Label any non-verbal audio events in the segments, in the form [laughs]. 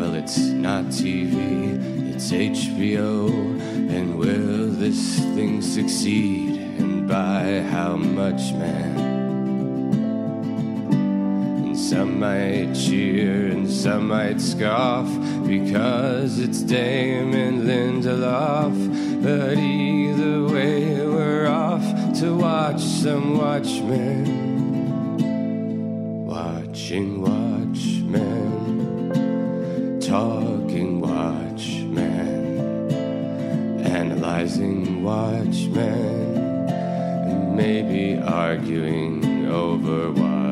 Well, it's not TV, it's HBO. And will this thing succeed? And by how much, man? And some might cheer and some might scoff because it's Damon Lindelof. But either way, we're off to watch some Watchmen. Watching Watchmen, talking Watchmen, analyzing Watchmen, and maybe arguing over Watchmen.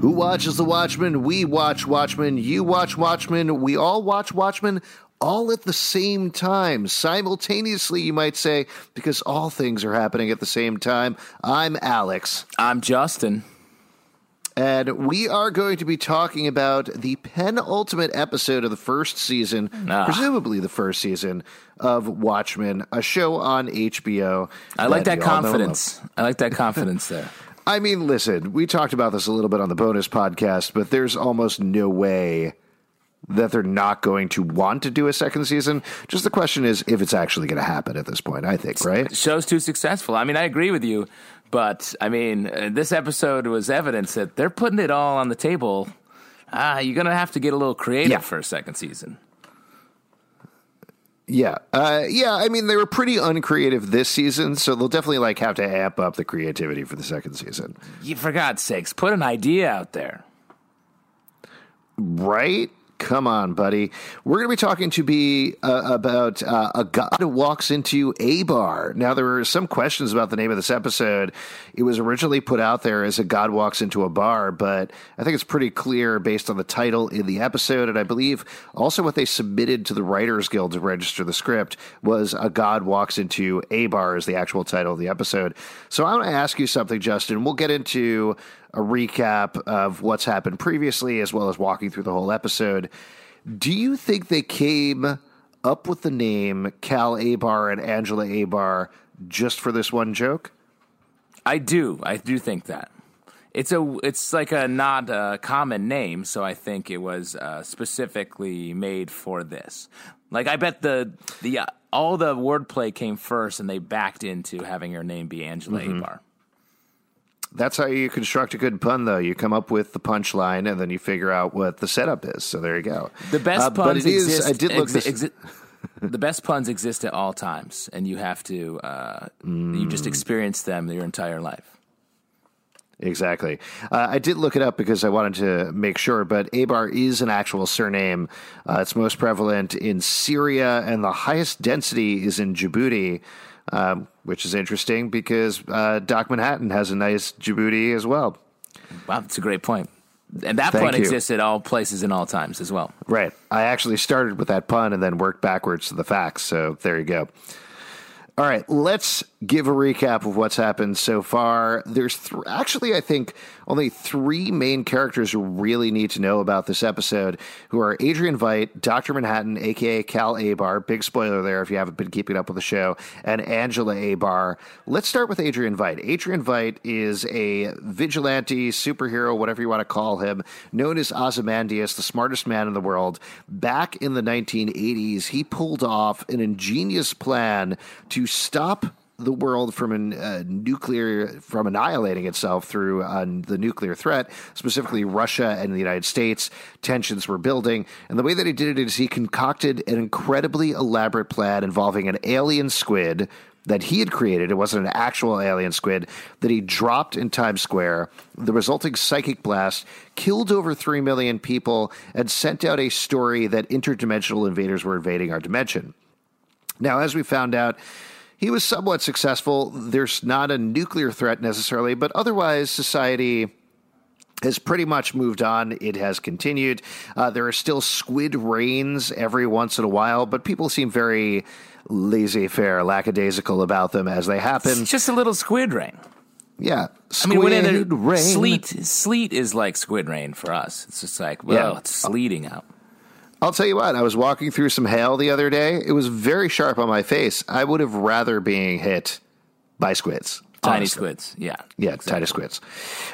Who watches The Watchmen? We watch Watchmen. You watch Watchmen. We all watch Watchmen all at the same time, simultaneously, you might say, because all things are happening at the same time. I'm Alex. I'm Justin. And we are going to be talking about the penultimate episode of the first season, Ah. presumably the first season of Watchmen, a show on HBO. I like that we all know and love. confidence. I like that confidence there. [laughs] I mean, listen, we talked about this a little bit on the bonus podcast, but there's almost no way that they're not going to want to do a second season. Just the question is if it's actually going to happen at this point, I think, right? Show's too successful. I mean, I agree with you, but I mean, uh, this episode was evidence that they're putting it all on the table. Ah, you're going to have to get a little creative Yeah. for a second season. Yeah. Uh, yeah, I mean, they were pretty uncreative this season, so they'll definitely like have to amp up the creativity for the second season. You, for God's sakes, put an idea out there. Right? Come on, buddy. We're going to be talking to be uh, about uh, a god walks into a bar. Now, there were some questions about the name of this episode. It was originally put out there as a god walks into a bar, but I think it's pretty clear based on the title in the episode, and I believe also what they submitted to the Writers Guild to register the script was a god walks into a bar is the actual title of the episode. So I want to ask you something, Justin. We'll get into a recap of what's happened previously as well as walking through the whole episode. Do you think they came up with the name Cal Abar and Angela Abar just for this one joke? I do. I do think that. It's a it's like a not a common name, so I think it was uh, specifically made for this. Like I bet the the uh, all the wordplay came first, and they backed into having her name be Angela Mhm. Abar. That's how you construct a good pun, though. You come up with the punchline and then you figure out what the setup is. So there you go. The best Uh, puns it is. exist. I did look exi- this. exi- [laughs] the best puns exist at all times, and you have to uh, you just experience them your entire life. Exactly. Uh, I did look it up because I wanted to make sure, but Abar is an actual surname. Uh, it's most prevalent in Syria, and the highest density is in Djibouti, um, which is interesting because uh, Doc Manhattan has a nice Djibouti as well. Wow, that's a great point. And that Thank pun you. exists at all places and all times as well. Right. I actually started with that pun and then worked backwards to the facts. So there you go. All right, let's give a recap of what's happened so far. There's th- actually, I think, only three main characters you really need to know about this episode, who are Adrian Veidt, Dr. Manhattan, aka Cal Abar, big spoiler there if you haven't been keeping up with the show, and Angela Abar. Let's start with Adrian Veidt. Adrian Veidt is a vigilante, superhero, whatever you want to call him, known as Ozymandias, the smartest man in the world. Back in the 1980s, he pulled off an ingenious plan to stop the world from a uh, nuclear from annihilating itself through uh, the nuclear threat, specifically Russia and the United States. Tensions were building, and the way that he did it is he concocted an incredibly elaborate plan involving an alien squid that he had created. It wasn't an actual alien squid that he dropped in Times Square. The resulting psychic blast killed over 3 million people and sent out a story that interdimensional invaders were invading our dimension. Now, as we found out, he was somewhat successful. There's not a nuclear threat necessarily, but otherwise, society has pretty much moved on. It has continued. Uh, there are still squid rains every once in a while, but people seem very laissez faire, lackadaisical about them as they happen. It's just a little squid rain. Yeah, I mean, when it, rain. sleet sleet is like squid rain for us. It's just like, well, Yeah. it's sleeting out. I'll tell you what. I was walking through some hail the other day. It was very sharp on my face. I would have rather being hit by squids. Tiny honestly. squids, yeah, Yeah, tiny squids.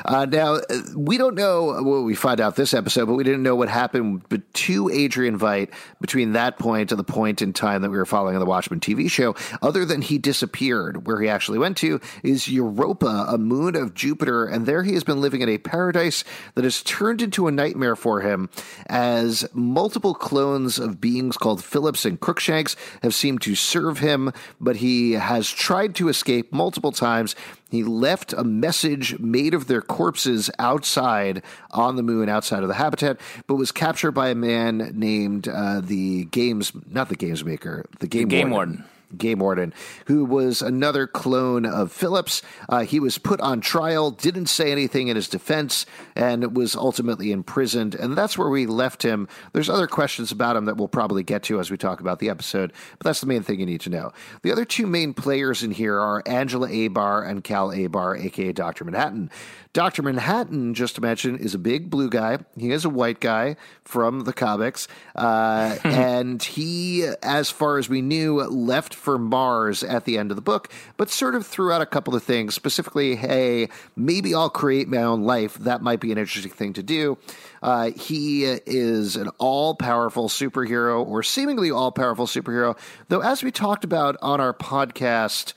Uh, now, uh, we don't know what we find out this episode, but we didn't know what happened to Adrian Veidt between that point and the point in time that we were following on the Watchmen TV show, other than he disappeared. Where he actually went to is Europa, a moon of Jupiter, and there he has been living in a paradise that has turned into a nightmare for him as multiple clones of beings called Phillips and Crookshanks have seemed to serve him, but he has tried to escape multiple times. He left a message made of their corpses outside on the moon, outside of the habitat, but was captured by a man named uh, the games, not the games maker, the game, Game warden. warden. Game Warden, who was another clone of Phillips. Uh, he was put on trial, didn't say anything in his defense, and was ultimately imprisoned. And that's where we left him. There's other questions about him that we'll probably get to as we talk about the episode, but that's the main thing you need to know. The other two main players in here are Angela Abar and Cal Abar, aka Dr. Manhattan. Dr. Manhattan, just to mention, is a big blue guy. He is a white guy from the comics. Uh, [laughs] and he, as far as we knew, left for Mars at the end of the book, but sort of threw out a couple of things, specifically, hey, maybe I'll create my own life. That might be an interesting thing to do. Uh, he is an all powerful superhero, or seemingly all powerful superhero, though, as we talked about on our podcast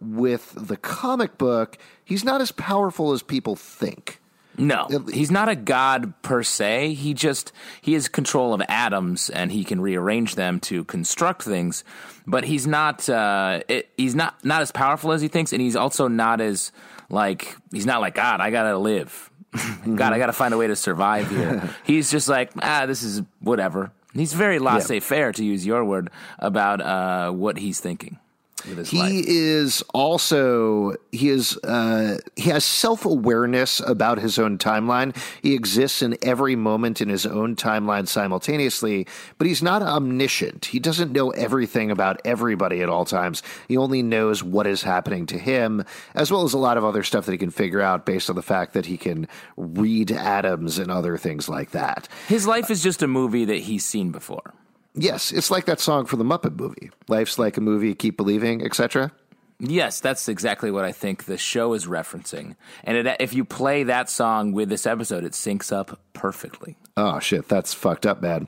with the comic book, he's not as powerful as people think. No, he's not a god per se. He just he has control of atoms and he can rearrange them to construct things. But he's not uh, it, he's not not as powerful as he thinks, and he's also not as like he's not like God. I gotta live. [laughs] God, I gotta find a way to survive here. [laughs] he's just like ah, this is whatever. He's very laissez faire, to use your word, about uh, what he's thinking He life. is also he is uh, he has self awareness about his own timeline. He exists in every moment in his own timeline simultaneously, but he's not omniscient. He doesn't know everything about everybody at all times. He only knows what is happening to him, as well as a lot of other stuff that he can figure out based on the fact that he can read atoms and other things like that. His life is just a movie that he's seen before. Yes, it's like that song from the Muppet movie. Life's like a movie, keep believing, etc. Yes, that's exactly what I think the show is referencing. And it, if you play that song with this episode, it syncs up perfectly. Oh shit, that's fucked up, man.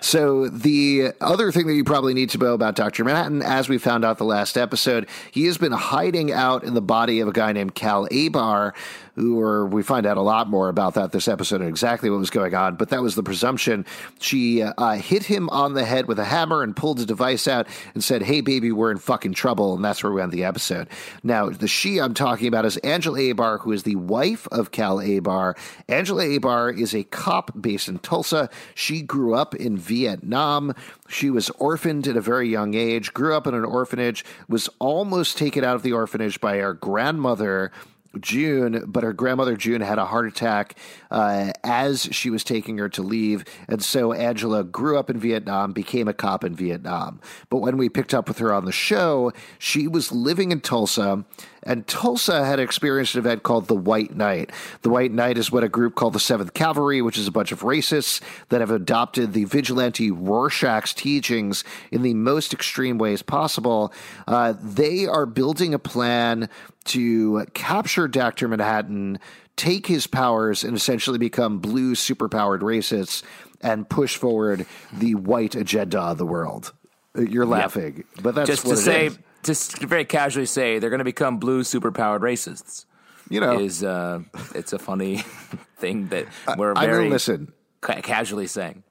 So the other thing that you probably need to know about Dr. Manhattan, as we found out the last episode, he has been hiding out in the body of a guy named Cal Abar, who or we find out a lot more about that this episode and exactly what was going on, but that was the presumption. She uh, hit him on the head with a hammer and pulled a device out and said, Hey baby, we're in fucking trouble, and that's where we end the episode. Now, the she I'm talking about is Angela Abar, who is the wife of Cal Abar. Angela Abar is a cop based in Tulsa. She grew up in Vietnam. She was orphaned at a very young age, grew up in an orphanage, was almost taken out of the orphanage by her grandmother. June, but her grandmother June had a heart attack uh, as she was taking her to leave. And so Angela grew up in Vietnam, became a cop in Vietnam. But when we picked up with her on the show, she was living in Tulsa, and Tulsa had experienced an event called the White Night. The White Night is what a group called the Seventh Cavalry, which is a bunch of racists that have adopted the vigilante Rorschach's teachings in the most extreme ways possible. Uh, they are building a plan to capture Dr. Manhattan, take his powers, and essentially become blue superpowered racists and push forward the white agenda of the world. Uh, You're laughing, but that's Just what to it say, is. Just very casually say they're going to become blue superpowered racists. You know, Is uh, it's a funny [laughs] thing that we're I very mean, listen, ca- casually saying.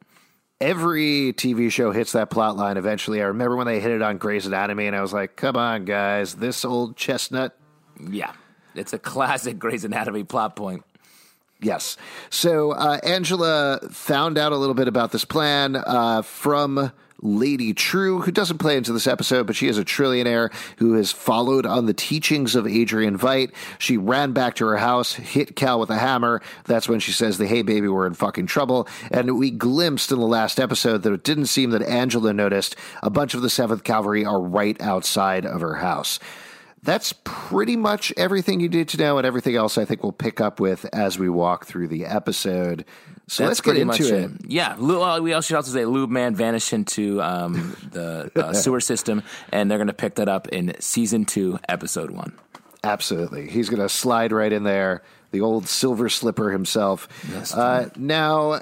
every TV show hits that plot line eventually. I remember when they hit it on Grey's Anatomy, and I was like, come on, guys, this old chestnut. Yeah, it's a classic [laughs] Grey's Anatomy plot point. Yes. So uh, Angela found out a little bit about this plan uh, from Lady True, who doesn't play into this episode, but she is a trillionaire who has followed on the teachings of Adrian Veidt. She ran back to her house, hit Cal with a hammer. That's when she says, the, hey, baby, we're in fucking trouble. And we glimpsed in the last episode that it didn't seem that Angela noticed a bunch of the 7th Cavalry are right outside of her house. That's pretty much everything you need to know, and everything else I think we'll pick up with as we walk through the episode. So That's let's get into much it. Yeah, well, we also should also say Lube Man vanished into um, the uh, [laughs] sewer system, and they're going to pick that up in season two, episode one. Absolutely. He's going to slide right in there, the old silver slipper himself. uh, now,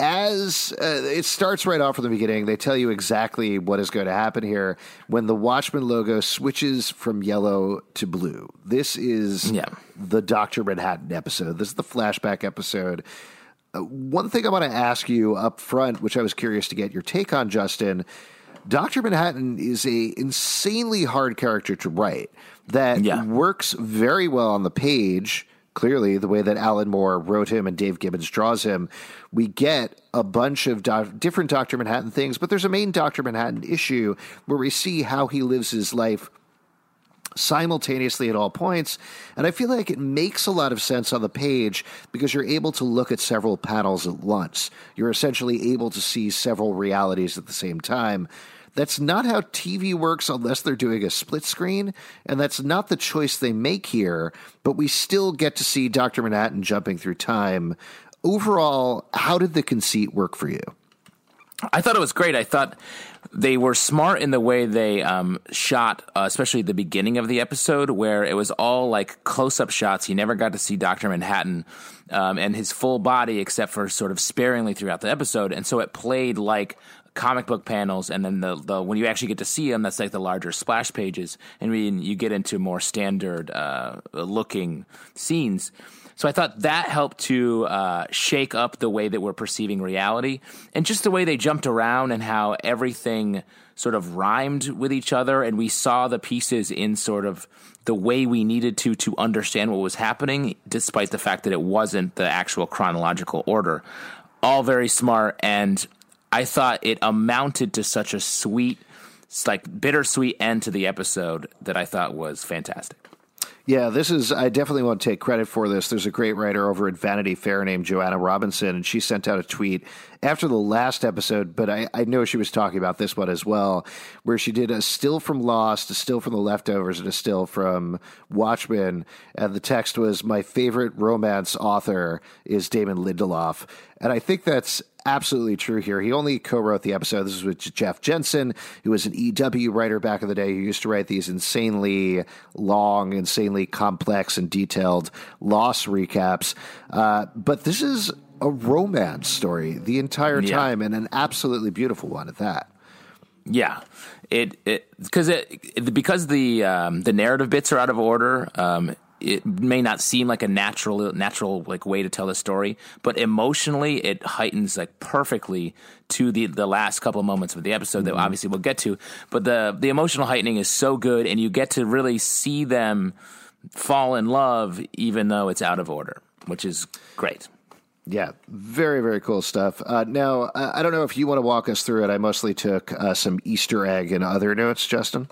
as uh, it starts right off from the beginning, they tell you exactly what is going to happen here when the Watchmen logo switches from yellow to blue. This is Yeah. the Dr. Manhattan episode. This is the flashback episode. One thing I want to ask you up front, which I was curious to get your take on, Justin. Dr. Manhattan is a insanely hard character to write that Yeah. works very well on the page. Clearly, the way that Alan Moore wrote him and Dave Gibbons draws him, we get a bunch of doc- different Dr. Manhattan things, but there's a main Dr. Manhattan issue where we see how he lives his life simultaneously at all points. And I feel like it makes a lot of sense on the page because you're able to look at several panels at once. You're essentially able to see several realities at the same time. That's not how TV works unless they're doing a split screen, and that's not the choice they make here, but we still get to see Dr. Manhattan jumping through time. Overall, how did the conceit work for you? I thought it was great. I thought they were smart in the way they um, shot, uh, especially the beginning of the episode, where it was all like close up shots. You never got to see Dr. Manhattan um, and his full body, except for sort of sparingly throughout the episode. And so it played like comic book panels. And then the, the when you actually get to see him, that's like the larger splash pages. And when you get into more standard uh, looking scenes. So I thought that helped to uh, shake up the way that we're perceiving reality, and just the way they jumped around and how everything sort of rhymed with each other, and we saw the pieces in sort of the way we needed to to understand what was happening, despite the fact that it wasn't the actual chronological order. All very smart, and I thought it amounted to such a sweet, like bittersweet end to the episode that I thought was fantastic. Yeah, this is, I definitely want to take credit for this. There's a great writer over at Vanity Fair named Joanna Robinson, and she sent out a tweet after the last episode, but I, I know she was talking about this one as well, where she did a still from Lost, a still from The Leftovers, and a still from Watchmen. And the text was, My favorite romance author is Damon Lindelof. And I think that's absolutely true here. He only co-wrote the episode. This is with Jeff Jensen, who was an EW writer back in the day who used to write these insanely long, insanely complex and detailed Lost recaps. Uh, but this is a romance story the entire Yeah. time, and an absolutely beautiful one at that. Yeah, it it because it, it because the um, the narrative bits are out of order. Um, it may not seem like a natural natural like way to tell the story, but emotionally it heightens like perfectly to the the last couple of moments of the episode that obviously we'll get to. But the the emotional heightening is so good, and you get to really see them fall in love, even though it's out of order, which is great. Yeah, very, very cool stuff. Uh, now, I I don't know if you want to walk us through it. I mostly took uh, some Easter egg and other notes, Justin.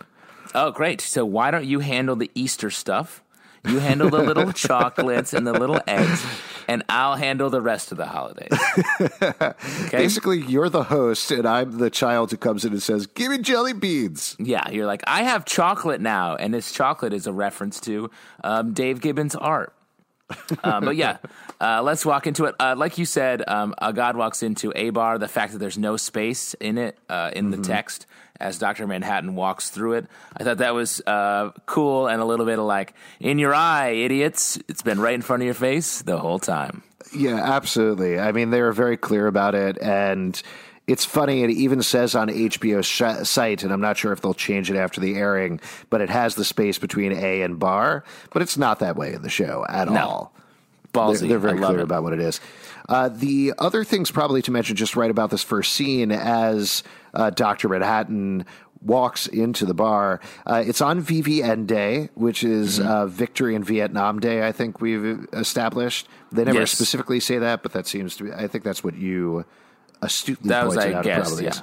Oh, great. So why don't you handle the Easter stuff? You handle the little [laughs] chocolates and the little eggs, and I'll handle the rest of the holidays. [laughs] Okay? Basically, you're the host, and I'm the child who comes in and says, Give me jelly beans. Yeah, you're like, I have chocolate now, and this chocolate is a reference to um, Dave Gibbons' art. um, but yeah, [laughs] uh, let's walk into it. Uh, like you said, um, a God walks into a bar. The fact that there's no space in it uh, in the text as Doctor Manhattan walks through it, I thought that was uh, cool and a little bit of like, in your eye, idiots. It's been right in front of your face the whole time. Yeah, absolutely. I mean, they were very clear about it, and it's funny. It even says on HBO's sh- site, and I'm not sure if they'll change it after the airing, but it has the space between A and bar, but it's not that way in the show at No. all. Ballsy. They're, they're very I love clear it. about what it is. Uh, the other things probably to mention just right about this first scene as uh, Dr. Manhattan walks into the bar. Uh, it's on VVN Day, which is Mm-hmm. uh, Victory in Vietnam Day, I think we've established. They never Yes. specifically say that, but that seems to be, I think that's what you astutely That was, pointed I out. guess, probably yeah. is.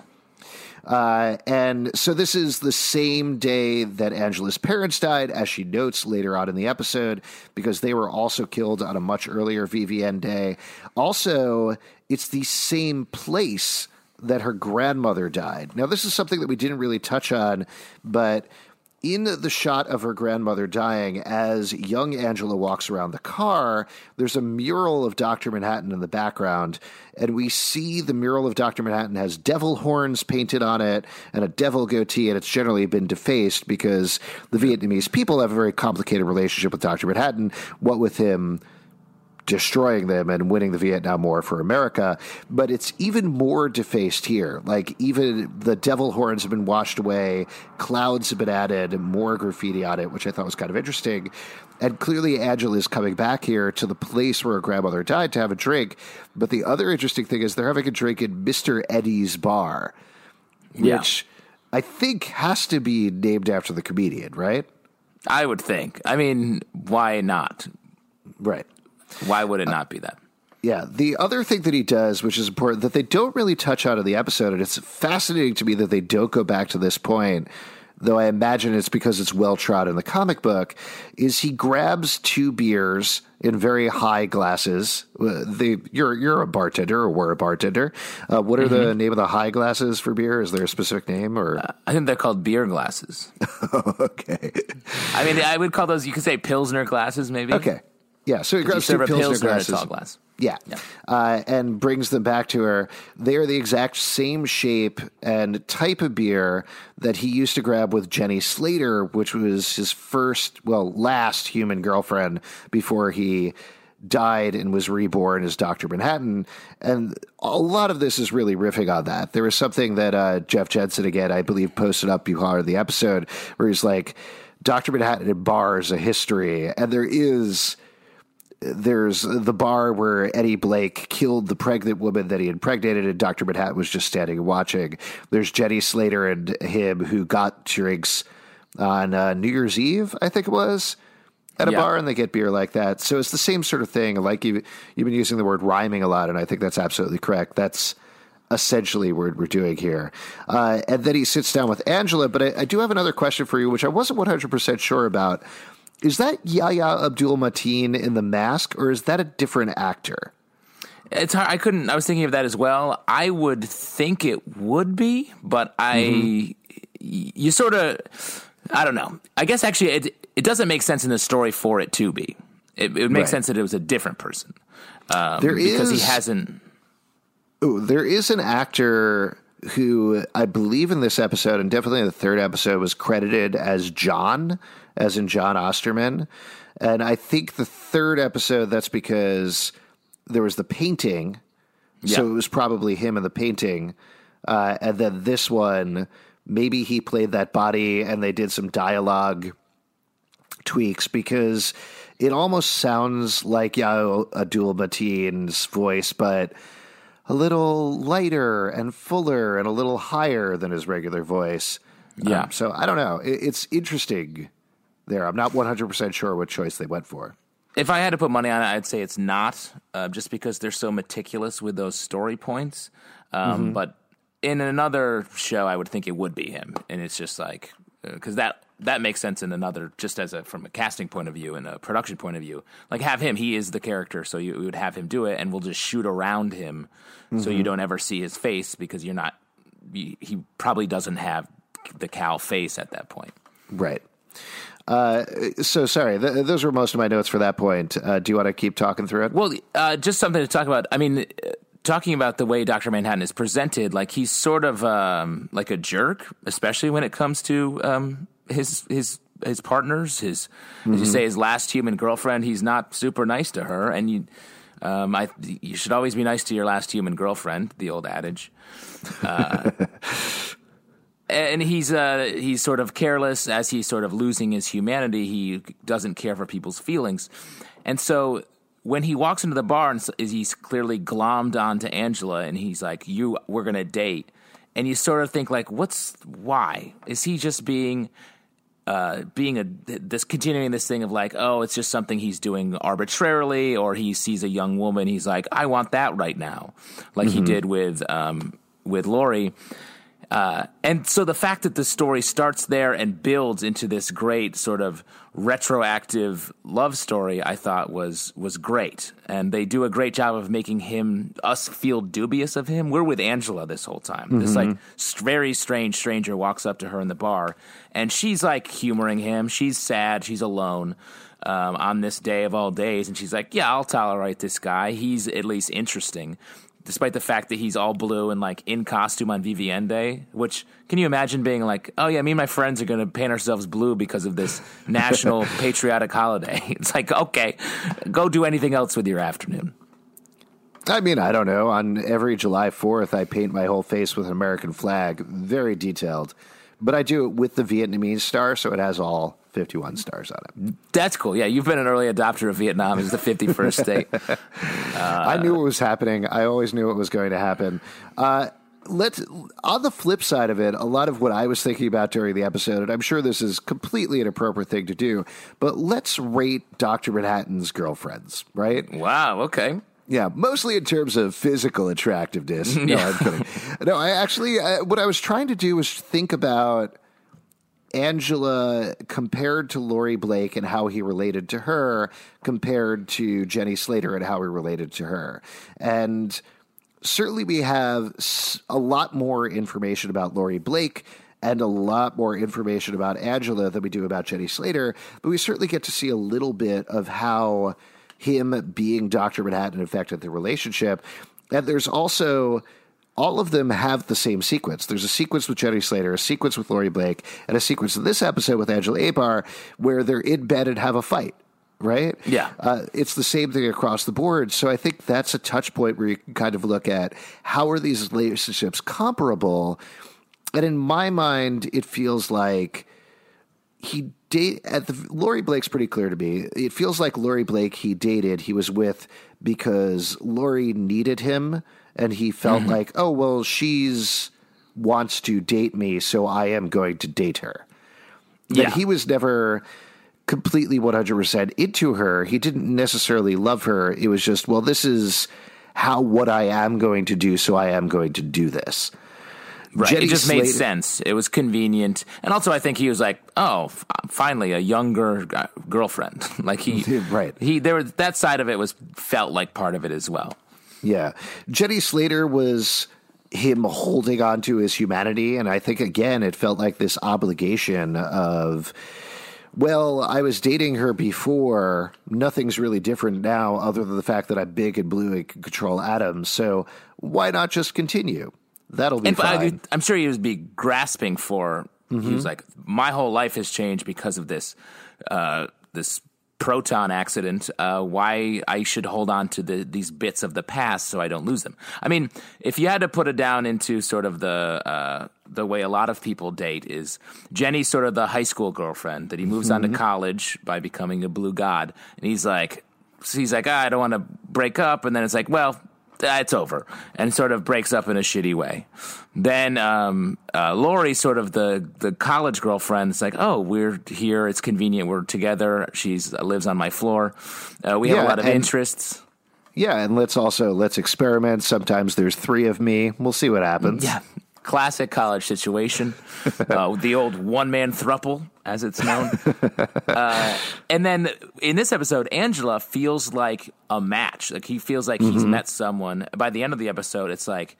Uh, and so this is the same day that Angela's parents died, as she notes later on in the episode, because they were also killed on a much earlier VVN day. Also, it's the same place that her grandmother died. Now, this is something that we didn't really touch on, but in the shot of her grandmother dying, as young Angela walks around the car, there's a mural of Dr. Manhattan in the background. And we see the mural of Dr. Manhattan has devil horns painted on it and a devil goatee, and it's generally been defaced because the Vietnamese people have a very complicated relationship with Dr. Manhattan. What with him destroying them and winning the Vietnam War for America. But it's even more defaced here. Like, even the devil horns have been washed away, clouds have been added, more graffiti on it, which I thought was kind of interesting. And clearly, Angela is coming back here to the place where her grandmother died to have a drink. But the other interesting thing is they're having a drink in Mr. Eddie's bar, Yeah. which I think has to be named after the comedian, right? I would think. I mean, why not? Right. Why would it not be that? Yeah, the other thing that he does, which is important, that they don't really touch on in the episode, and it's fascinating to me that they don't go back to this point, though I imagine it's because it's well trod in the comic book, is he grabs two beers in very high glasses. Uh, They, you're you're a bartender or were a bartender. Uh, what are the name of the high glasses for beer? Is there a specific name or I think they're called beer glasses. [laughs] okay? I mean, I would call those. You could say pilsner glasses, maybe. Okay, yeah. So he grabs two a pilsner glasses. tall glass. Yeah. Yeah. Uh, and brings them back to her. They are the exact same shape and type of beer that he used to grab with Jenny Slater, which was his first, well, last human girlfriend before he died and was reborn as Dr. Manhattan. And a lot of this is really riffing on that. There was something that uh, Jeff Jensen, again, I believe, posted up before the episode where he's like, Dr. Manhattan in bars, a history. And there is there's the bar where Eddie Blake killed the pregnant woman that he impregnated, and Dr. Manhattan was just standing and watching. There's Jenny Slater and him who got drinks on uh, New Year's Eve, I think it was, at a Yeah. bar, and they get beer like that. So it's the same sort of thing. Like you, you've been using the word rhyming a lot, and I think that's absolutely correct. That's essentially what we're doing here. Uh, and then he sits down with Angela. But I, I do have another question for you, which I wasn't 100% sure about. Is that Yahya Abdul Mateen in The Mask, or is that a different actor? It's hard. I couldn't. I was thinking of that as well. I would think it would be, but I, Mm-hmm. you sort of, I don't know. I guess actually, it it doesn't make sense in the story for it to be. It, it would make Right. sense that it was a different person. Um, There because he hasn't. Ooh, there is an actor who I believe in this episode, and definitely in the third episode, was credited as John, as in John Osterman. And I think the third episode, that's because there was the painting. So it was probably him in the painting. Uh, and then this one, maybe he played that body and they did some dialogue tweaks because it almost sounds like Yahya Abdul Mateen's voice, but a little lighter and fuller and a little higher than his regular voice. Yeah. Um, so I don't know. It, it's interesting there. I'm not 100% sure what choice they went for. If I had to put money on it, I'd say it's not, uh, just because they're so meticulous with those story points. Um, But in another show, I would think it would be him, and it's just like because that that makes sense in another, just as a from a casting point of view and a production point of view. Like have him, he is the character, so you would have him do it, and we'll just shoot around him, so you don't ever see his face because you're not. you- He probably doesn't have the Cal face at that point. Right. Uh, so sorry, th- those were most of my notes for that point. Uh, do you want to keep talking through it? Well, uh, just something to talk about. I mean, uh, talking about the way Doctor Manhattan is presented, like he's sort of um, like a jerk, especially when it comes to um, his his his partners. His, as you say, his last human girlfriend. He's not super nice to her, and you. Um, I, you should always be nice to your last human girlfriend, the old adage. [laughs] And he's uh, he's sort of careless as he's sort of losing his humanity. He doesn't care for people's feelings, and so when he walks into the bar and is he's clearly glommed onto Angela, and he's like, "You, we're gonna date," and you sort of think like, "What's why? Is he just being?" Uh, being a this continuing this thing of like, oh, it's just something he's doing arbitrarily, or he sees a young woman, he's like, I want that right now, like he did with um, with Lori. Uh, and so the fact that the story starts there and builds into this great sort of retroactive love story, I thought was was great. And they do a great job of making him us feel dubious of him. We're with Angela this whole time. This like very strange stranger walks up to her in the bar, and she's like humoring him. She's sad. She's alone. Um, on this day of all days, and she's like, "Yeah, I'll tolerate this guy. He's at least interesting." Despite the fact that he's all blue and like in costume on VVN Day. Which can you imagine being like, oh yeah, me and my friends are going to paint ourselves blue because of this [laughs] national patriotic holiday? [laughs] It's like, okay, go do anything else with your afternoon. I mean, I don't know. On every July 4th, I paint my whole face with an American flag, very detailed. But I do it with the Vietnamese star, so it has all 51 stars on it. That's cool. Yeah, you've been an early adopter of Vietnam as the 51st state. [laughs] I knew what was happening. I always knew what was going to happen. Uh, let's on the flip side of it, a lot of what I was thinking about during the episode, and I'm sure this is completely an appropriate thing to do, but let's rate Dr. Manhattan's girlfriends, right? Wow. Okay. Yeah, mostly in terms of physical attractiveness. [laughs] No, I'm kidding. No, I actually, uh, what I was trying to do was think about Angela compared to Lori Blake and how he related to her, compared to Jenny Slater and how he related to her. And certainly we have a lot more information about Lori Blake and a lot more information about Angela than we do about Jenny Slater, but we certainly get to see a little bit of how him being Dr. Manhattan affected the relationship. And there's also all of them have the same sequence. There's a sequence with Jenny Slater, a sequence with Lori Blake, and a sequence in this episode with Angela Abar where they're in bed and have a fight. Right? Yeah. Uh, it's the same thing across the board. So I think that's a touch point where you can kind of look at how are these relationships comparable. And in my mind, it feels like he date at the Lori Blake's pretty clear to me. It feels like Lori Blake he dated, he was with because Lori needed him and he felt mm-hmm. like, oh well, she's wants to date me, so I am going to date her. That Yeah. he was never completely 100% into her. He didn't necessarily love her. It was just, well, this is how what I am going to do, so I am going to do this. Right. Jenny it just made sense. It was convenient, and also I think he was like, "Oh, f- finally a younger g- girlfriend." [laughs] like he, [laughs] Right. He there was that side of it was felt like part of it as well. Yeah. Jenny Slater was him holding on to his humanity. And I think, again, it felt like this obligation of, well, I was dating her before. Nothing's really different now, other than the fact that I'm big and blue and can control atoms. So why not just continue? That'll be And fine. I, I'm sure he was be grasping for. He was like, "My whole life has changed because of this, uh, this proton accident. Uh, why I should hold on to the, these bits of the past so I don't lose them. I mean, if you had to put it down into sort of the uh, the way a lot of people date is Jenny's sort of the high school girlfriend that he moves on to college by becoming a blue god, and he's like, he's like, ah, I don't want to break up, and then it's like, well, it's over, and sort of breaks up in a shitty way. Then um, uh, Lori, sort of the the college girlfriend, is like, oh, we're here, it's convenient, we're together. She's lives on my floor. Uh, we have Yeah, a lot of and- interests. yeah. And let's also, let's experiment. Sometimes there's three of me. We'll see what happens. Yeah, classic college situation. [laughs] uh, the old one man thruple, as it's known. [laughs] uh, and then in this episode, Angela feels like a match. Like he feels like he's met someone. By the end of the episode, it's like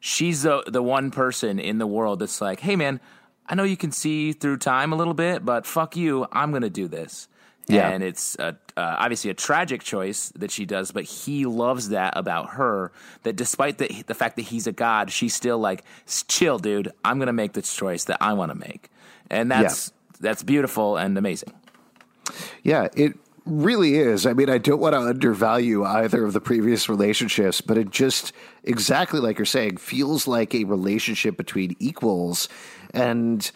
she's the the one person in the world that's like, hey man, I know you can see through time a little bit, but fuck you, I'm gonna do this. Yeah. And it's uh, uh, obviously a tragic choice that she does, but he loves that about her. That despite the the fact that he's a god, she's still like, chill, dude. I'm gonna make this choice that I want to make, and that's that's beautiful and amazing. Yeah, it really is. I mean, I don't want to undervalue either of the previous relationships, but it just exactly like you're saying feels like a relationship between equals and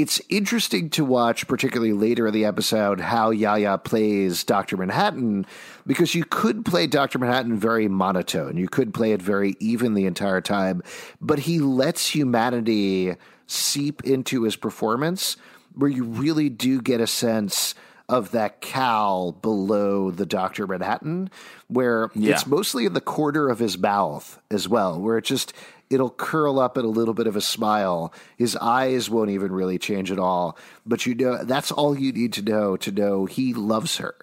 it's interesting to watch, particularly later in the episode, how Yahya plays Dr. Manhattan, because you could play Dr. Manhattan very monotone. You could play it very even the entire time, but he lets humanity seep into his performance where you really do get a sense of that Cal below the Dr. Manhattan, where Yeah. it's mostly in the corner of his mouth as well, where it just it'll curl up in a little bit of a smile. His eyes won't even really change at all. But you know that's all you need to know to know he loves her.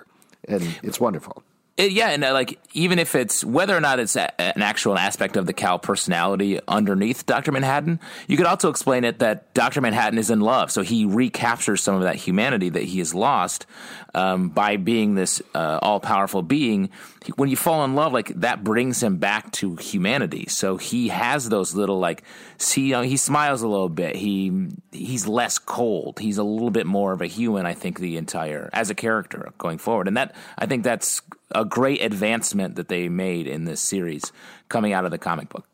And it's wonderful. It, yeah, and uh, like even if it's whether or not it's a, an actual aspect of the Cal personality underneath Doctor Manhattan, you could also explain it that Doctor Manhattan is in love, so he recaptures some of that humanity that he has lost um, by being this uh, all powerful being. He- When you fall in love, like that brings him back to humanity. So he has those little like, see, you know, he smiles a little bit. He he's less cold. He's a little bit more of a human. I think the entire as a character going forward, and that I think that's a great advancement that they made in this series coming out of the comic book.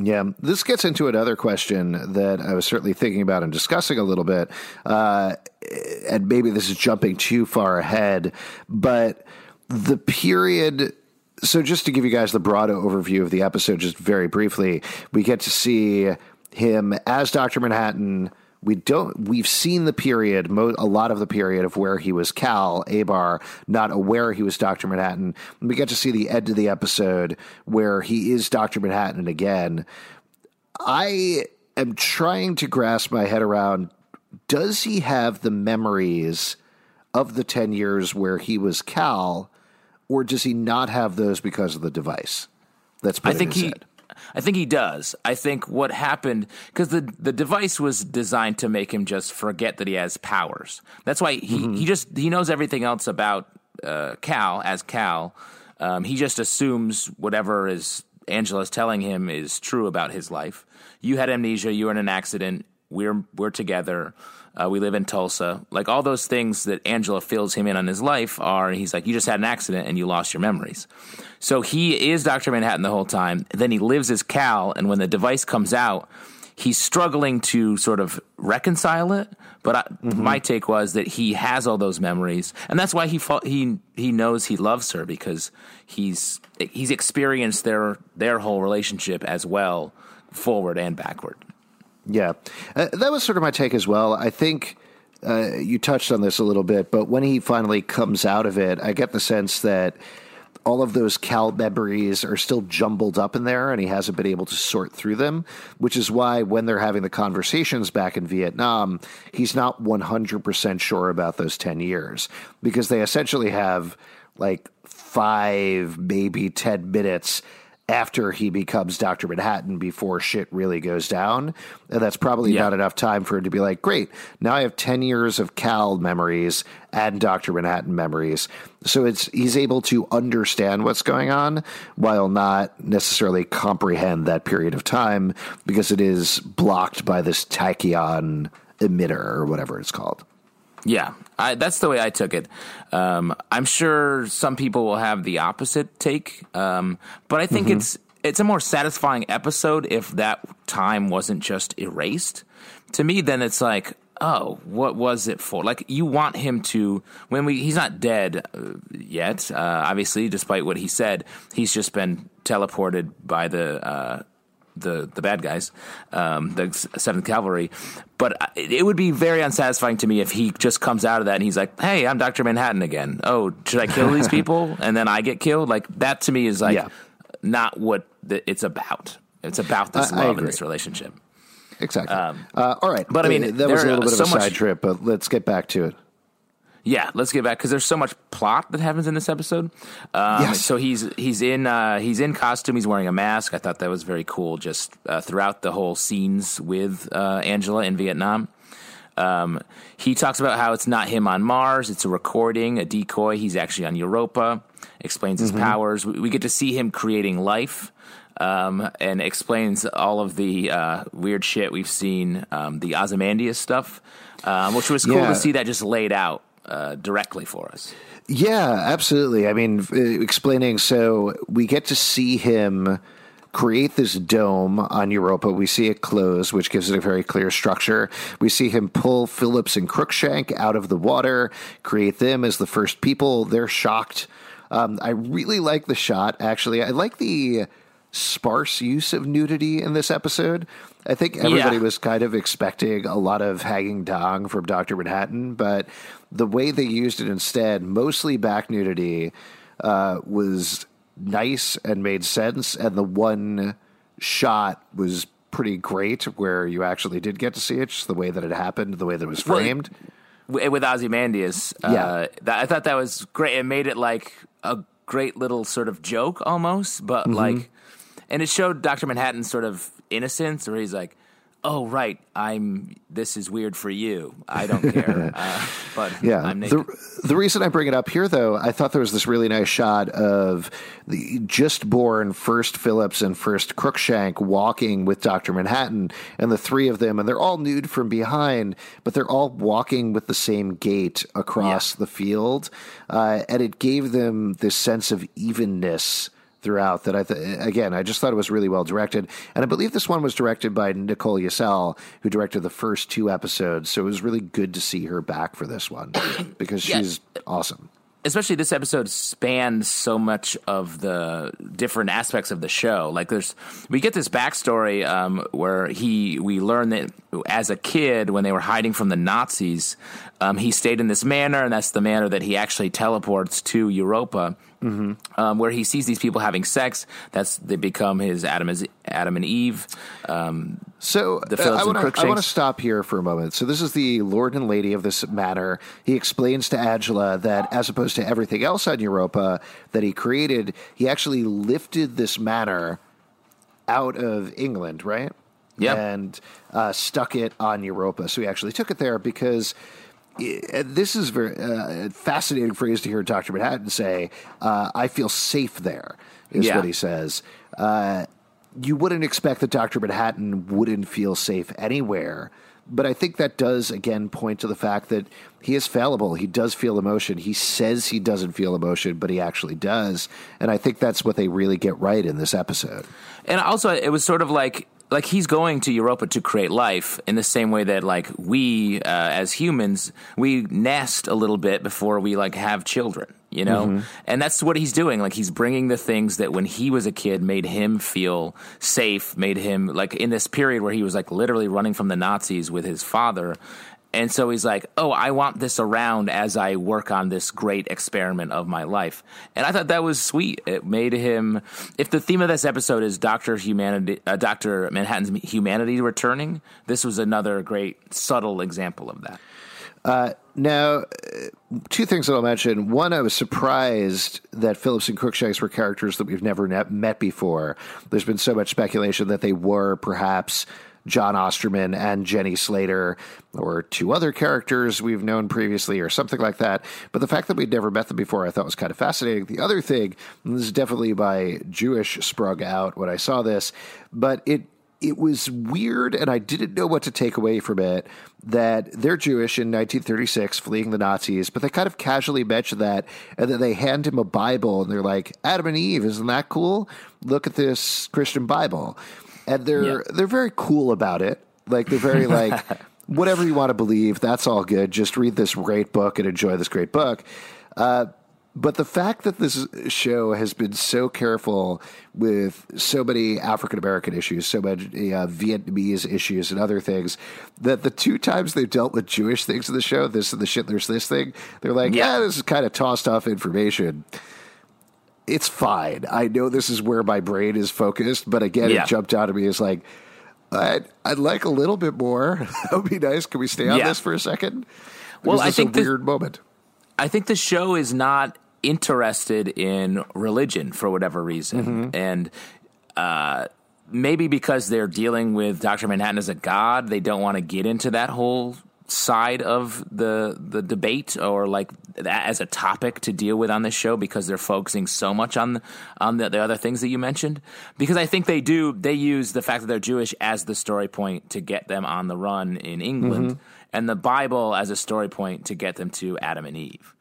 Yeah, this gets into another question that I was certainly thinking about and discussing a little bit. Uh, and maybe this is jumping too far ahead, but the period. So, just to give you guys the broad overview of the episode, just very briefly, we get to see him as Dr. Manhattan. We don't. We've seen the period, mo- a lot of the period of where he was Cal Abar, not aware he was Doctor Manhattan. We get to see the end of the episode where he is Doctor Manhattan again. I am trying to grasp my head around: Does he have the memories of the ten years where he was Cal, or does he not have those because of the device? That's I think he. head? I think he does. I think what happened because the the device was designed to make him just forget that he has powers. That's why he, Mm-hmm. he just he knows everything else about uh, Cal as Cal. Um, he just assumes whatever is Angela's telling him is true about his life. You had amnesia. You were in an accident. We're we're together. Uh, we live in Tulsa. Like all those things that Angela fills him in on his life are. He's like, you just had an accident and you lost your memories. So he is Doctor Manhattan the whole time. Then he lives as Cal, and when the device comes out, he's struggling to sort of reconcile it. But I, my take was that he has all those memories, and that's why he fa- he he knows he loves her because he's he's experienced their their whole relationship as well, forward and backward. Yeah, uh, that was sort of my take as well. I think uh, you touched on this a little bit, but when he finally comes out of it, I get the sense that all of those Cal memories are still jumbled up in there, and he hasn't been able to sort through them. Which is why when they're having the conversations back in Vietnam, he's not one hundred percent sure about those ten years because they essentially have like five, maybe ten minutes after he becomes Dr. Manhattan before shit really goes down. And that's probably Yeah. not enough time for him to be like, great, now I have 10 years of Cal memories and Dr. Manhattan memories. So it's he's able to understand what's going on while not necessarily comprehend that period of time because it is blocked by this tachyon emitter or whatever it's called. Yeah, I, that's the way I took it. Um, I'm sure some people will have the opposite take, um, but I think it's it's a more satisfying episode if that time wasn't just erased. To me, then it's like, oh, what was it for? Like you want him to when we he's not dead uh, yet. Uh, obviously, despite what he said, he's just been teleported by the. Uh, the the bad guys, um, the Seventh Cavalry. But it would be very unsatisfying to me if he just comes out of that and he's like, "Hey, I'm Doctor Manhattan again. Oh, should I kill these [laughs] people?" and then I get killed. Like that to me is like Yeah. not what the, it's about. It's about this love and this relationship. Exactly. uh, all right. but I mean, that was a little bit of a much- side trip, but let's get back to it. Yeah, let's get back because there's so much plot that happens in this episode. Um, Yes. So he's he's in uh, he's in costume. He's wearing a mask. I thought that was very cool. Just uh, throughout the whole scenes with uh, Angela in Vietnam. Um, he talks about how it's not him on Mars; it's a recording, a decoy. He's actually on Europa. Explains his powers. We, we get to see him creating life, um, and explains all of the uh, weird shit we've seen, um, the Ozymandias stuff, um, which was cool Yeah. to see that just laid out. Uh, directly for us. Yeah, absolutely. I mean, uh, explaining so we get to see him create this dome on Europa. We see it close, which gives it a very clear structure. We see him pull Phillips and Crookshank out of the water, create them as the first people. They're shocked. Um, I really like the shot, actually. I like the sparse use of nudity in this episode. I think everybody Yeah. was kind of expecting a lot of hanging dong from Dr. Manhattan, but the way they used it instead, mostly back nudity, uh, was nice and made sense. And the one shot was pretty great where you actually did get to see it, just the way that it happened, the way that it was framed. W- With Ozymandias, uh, Yeah. that, I thought that was great. It made it like a great little sort of joke almost, but Mm-hmm. like, and it showed Doctor Manhattan's sort of innocence, where he's like, "Oh right, I'm. This is weird for you. I don't [laughs] care, uh, but Yeah. I'm naked." The, the reason I bring it up here, though, I thought there was this really nice shot of the just born first Phillips and first Crookshank walking with Dr. Manhattan and the three of them, and they're all nude from behind, but they're all walking with the same gait across the field. Uh, and it gave them this sense of evenness throughout that I th- again I just thought it was really well directed and I believe this one was directed by Nicole Kassell who directed the first two episodes so it was really good to see her back for this one [coughs] because Yeah. she's awesome especially this episode spanned so much of the different aspects of the show. Like there's, we get this backstory um, where he, we learn that as a kid when they were hiding from the Nazis, um, he stayed in this manor, and that's the manor that he actually teleports to Europa. Um, where he sees these people having sex, that's they become his Adam, Adam and Eve. Um, So The uh, I want to want to stop here for a moment. So this is the lord and lady of this manor. He explains to Angela that as opposed to everything else on Europa that he created, he actually lifted this manor out of England, right? Yep. And uh, stuck it on Europa. So he actually took it there because uh, this is very uh, fascinating phrase to hear Dr. Manhattan say, uh, I feel safe there, is Yeah. what he says. Uh, you wouldn't expect that Dr. Manhattan wouldn't feel safe anywhere. But I think that does, again, point to the fact that he is fallible. He does feel emotion. He says he doesn't feel emotion, but he actually does. And I think that's what they really get right in this episode. And also, it was sort of like like he's going to Europa to create life in the same way that like we uh, as humans we nest a little bit before we like have children, you know. And that's what he's doing. Like he's bringing the things that when he was a kid made him feel safe, made him like in this period where he was like literally running from the Nazis with his father. And so he's like, "Oh, I want this around as I work on this great experiment of my life." And I thought that was sweet. It made him. If the theme of this episode is Doctor Humanity, uh, Doctor Manhattan's humanity returning, this was another great subtle example of that. Now, uh, two things that I'll mention. One, I was surprised that Phillips and Crookshanks were characters that we've never ne- met before. There's been so much speculation that they were perhaps Jon Osterman and Jenny Slater, or two other characters we've known previously, or something like that. But the fact that we'd never met them before, I thought was kind of fascinating. The other thing, this is definitely by Jewish sprung out when I saw this, but it it was weird, and I didn't know what to take away from it. That they're Jewish in 1936, fleeing the Nazis, but they kind of casually mention that, and then they hand him a Bible, and they're like, "Adam and Eve, isn't that cool? Look at this Christian Bible," and they're Yeah. they're very cool about it. Like they're very like, [laughs] whatever you want to believe, that's all good. Just read this great book and enjoy this great book. Uh, but the fact that this show has been so careful with so many African American issues, so many uh, Vietnamese issues, and other things, that the two times they've dealt with Jewish things in the show, this and the shit, there's this thing, they're like, yeah, Yeah. this is kind of tossed off information. It's fine. I know this is where my brain is focused, but again, Yeah. it jumped out at me as like, I'd, I'd like a little bit more. [laughs] that would be nice. Can we stay on Yeah. this for a second? Well, I this is think a weird moment. I think the show is not interested in religion for whatever reason, and uh, maybe because they're dealing with Doctor Manhattan as a god, they don't want to get into that whole side of the the debate or like that as a topic to deal with on this show because they're focusing so much on on the, the other things that you mentioned? Because I think they do they use the fact that they're Jewish as the story point to get them on the run in England mm-hmm. and the Bible as a story point to get them to Adam and Eve.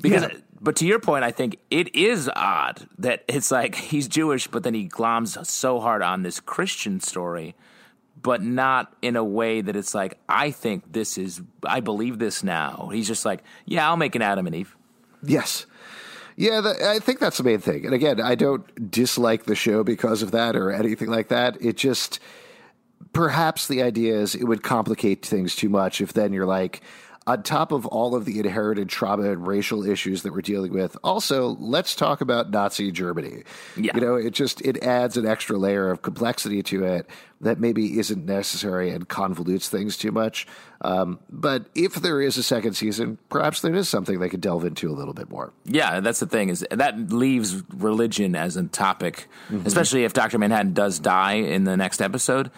Because Yeah. but to your point I think it is odd that it's like [laughs] he's Jewish but then he gloms so hard on this Christian story but not in a way that it's like I think this is I believe this now. He's just like, yeah, I'll make an Adam and Eve. Yes. Yeah, the, I think that's the main thing. And again, I don't dislike the show because of that or anything like that. It just, perhaps the idea is it would complicate things too much if then you're like, on top of all of the inherited trauma and racial issues that we're dealing with, also let's talk about Nazi Germany. Yeah. You know, it just it adds an extra layer of complexity to it that maybe isn't necessary and convolutes things too much. Um, but if there is a second season, perhaps there is something they could delve into a little bit more. Yeah, that's the thing is that leaves religion as a topic, especially if Doctor Manhattan does die in the next episode.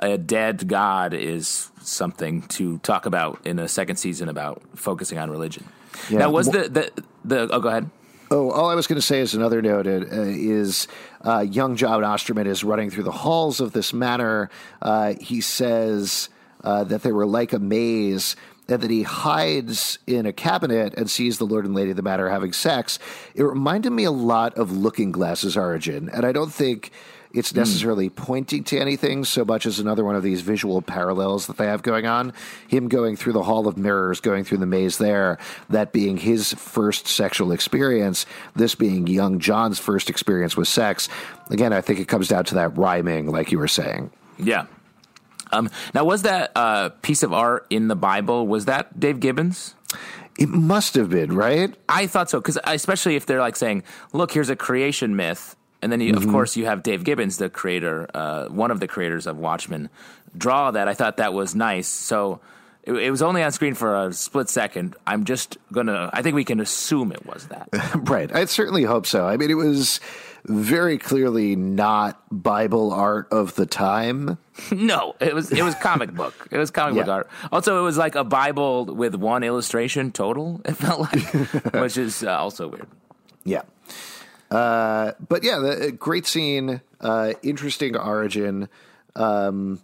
A dead god is something to talk about in a second season about focusing on religion. Yeah. Now, was the, the the oh, go ahead. Oh, all I was going to say is another note uh, is uh, young Jon Osterman is running through the halls of this manor. Uh, he says uh, that they were like a maze and that he hides in a cabinet and sees the Lord and Lady of the Manor having sex. It reminded me a lot of Looking Glass's origin, and I don't think it's hmm. necessarily pointing to anything so much as another one of these visual parallels that they have going on. Him going through the Hall of Mirrors, going through the maze there, that being his first sexual experience, this being young Jon's first experience with sex. Again, I think it comes down to that rhyming, like you were saying. Yeah. Um, now, was that uh, piece of art in the Bible? Was that Dave Gibbons? It must have been, right? I thought so because especially if they're like saying, "Look, here's a creation myth," and then you, of course you have Dave Gibbons, the creator, uh, one of the creators of Watchmen, draw that. I thought that was nice. So it, it was only on screen for a split second. I'm just gonna. I think we can assume it was that. [laughs] Right. I certainly hope so. I mean, it was very clearly not Bible art of the time. no, it was it was comic book. It was comic book art. Also, it was like a Bible with one illustration total. [laughs] It felt like, [laughs] which is uh, also weird. Yeah. Uh, but yeah, the, uh, great scene, uh, interesting origin. Um,